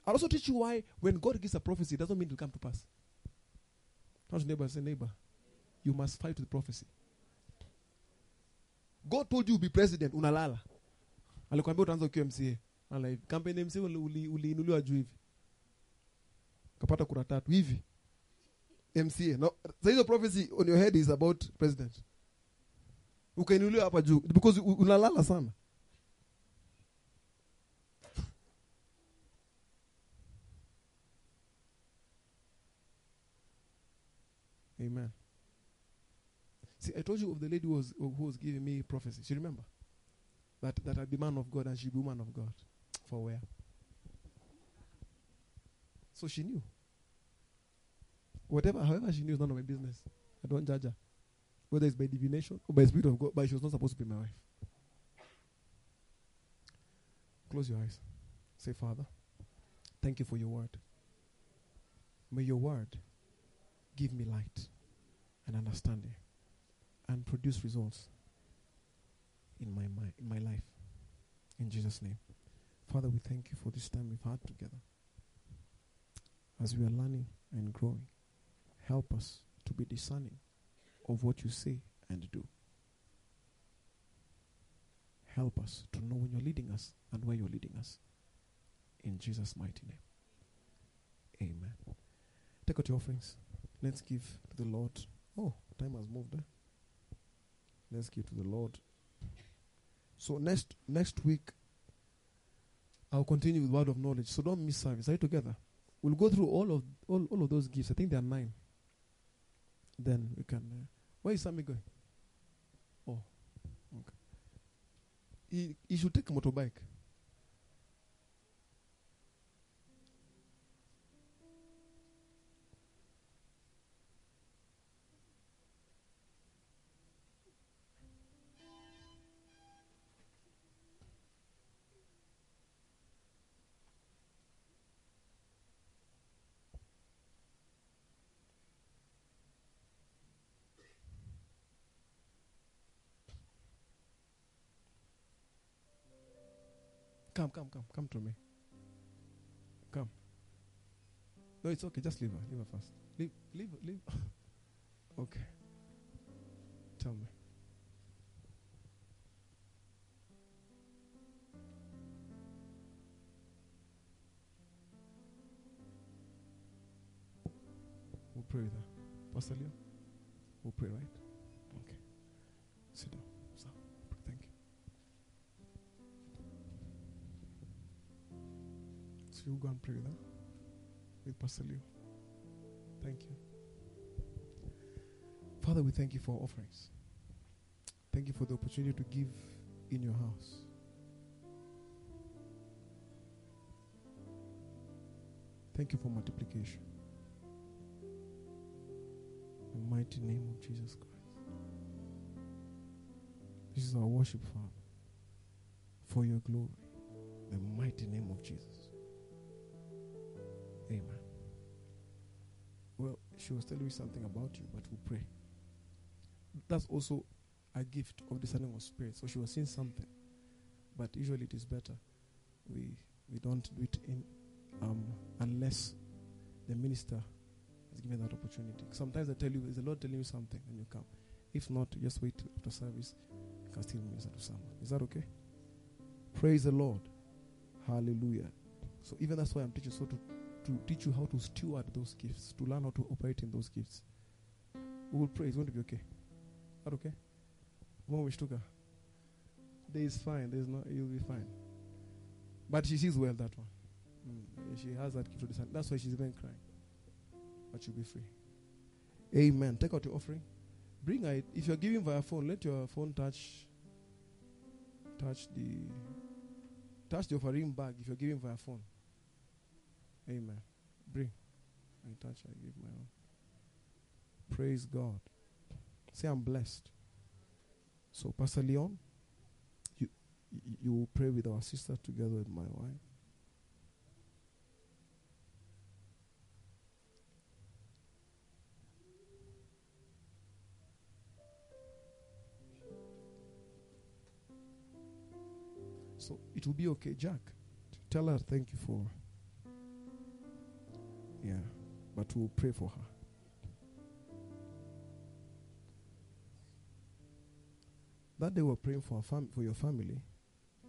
I'll also teach you why when God gives a prophecy, it doesn't mean it will come to pass. Touch your neighbor say, neighbor, you must fight with the prophecy. God told you to be president, unalala. Alikwambia utaanza ukiwa mca Ala hivi kampeni mca uliinuliwa uli, juu hivi. Kapata kura tatu hivi. Mca no, hizo prophecy on your head is about president. Ukainuliwa hapa juu because unalala sana. Amen. See i told you of the lady who was, who was giving me prophecy. She remember that that I'd be man of God and she'd be woman of God. For where? So she knew. Whatever, however she knew is none of my business. I don't judge her. Whether it's by divination or by spirit of God, but she was not supposed to be my wife. Close your eyes. Say, Father, thank you for your word. May your word give me light and understanding and produce results in my in my life. In Jesus' name. Father, we thank you for this time we've had together. As we are learning and growing. Help us to be discerning of what you say and do. Help us to know when you're leading us and where you're leading us. In Jesus' mighty name. Amen. Take out your offerings. Let's give to the Lord. Oh, time has moved. Eh? Let's give to the Lord. So next next week, I'll continue with word of knowledge. So don't miss service. Are you together? We'll go through all of all, all of those gifts. I think there are nine. Then we can. Uh, where is Sammy going? Oh, okay. He he should take a motorbike. Come, come, come, come to me. Come. No, it's okay. Just leave her. Leave her first. Leave, leave, leave. [LAUGHS] okay. Tell me. We'll pray with her. Pastor Leo? We'll pray, right? You go and pray with her. With Pastor Leo. Thank you. Father, we thank you for offerings. Thank you for the opportunity to give in your house. Thank you for multiplication. In the mighty name of Jesus Christ. This is our worship, Father. For your glory. In the mighty name of Jesus. She was telling me something about you, but we'll pray. That's also a gift of discerning of spirit. So she was seeing something. But usually it is better. We we don't do it in um, unless the minister has given that opportunity. Sometimes I tell you, is the Lord telling you something and you come. If not, just wait after service. You can still minister to someone. Is that okay? Praise the Lord. Hallelujah. So even that's why I'm teaching so to, to teach you how to steward those gifts, to learn how to operate in those gifts. We will pray. It's going to be okay. That okay? There is fine. There's no. You'll be fine. But she sees well that one. Mm. She has that gift to discern. That's why she's even crying. But she'll be free. Amen. Take out your offering. Bring it. If you're giving via phone, let your phone touch touch the touch the offering bag if you're giving via phone. Amen. Bring. I touch, I give my own. Praise God. Say I'm blessed. So Pastor Leon, you you will pray with our sister together with my wife. So it will be okay, Jack. Tell her thank you for. Yeah, but we'll pray for her. That day we're praying for, fam- for your family.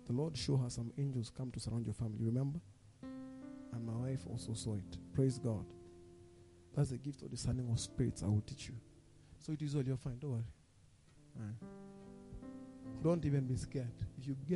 The Lord showed her some angels come to surround your family. Remember? And my wife also saw it. Praise God. That's the gift of discerning of spirits I will teach you. So it is all you're fine. Don't worry. Don't even be scared. If you get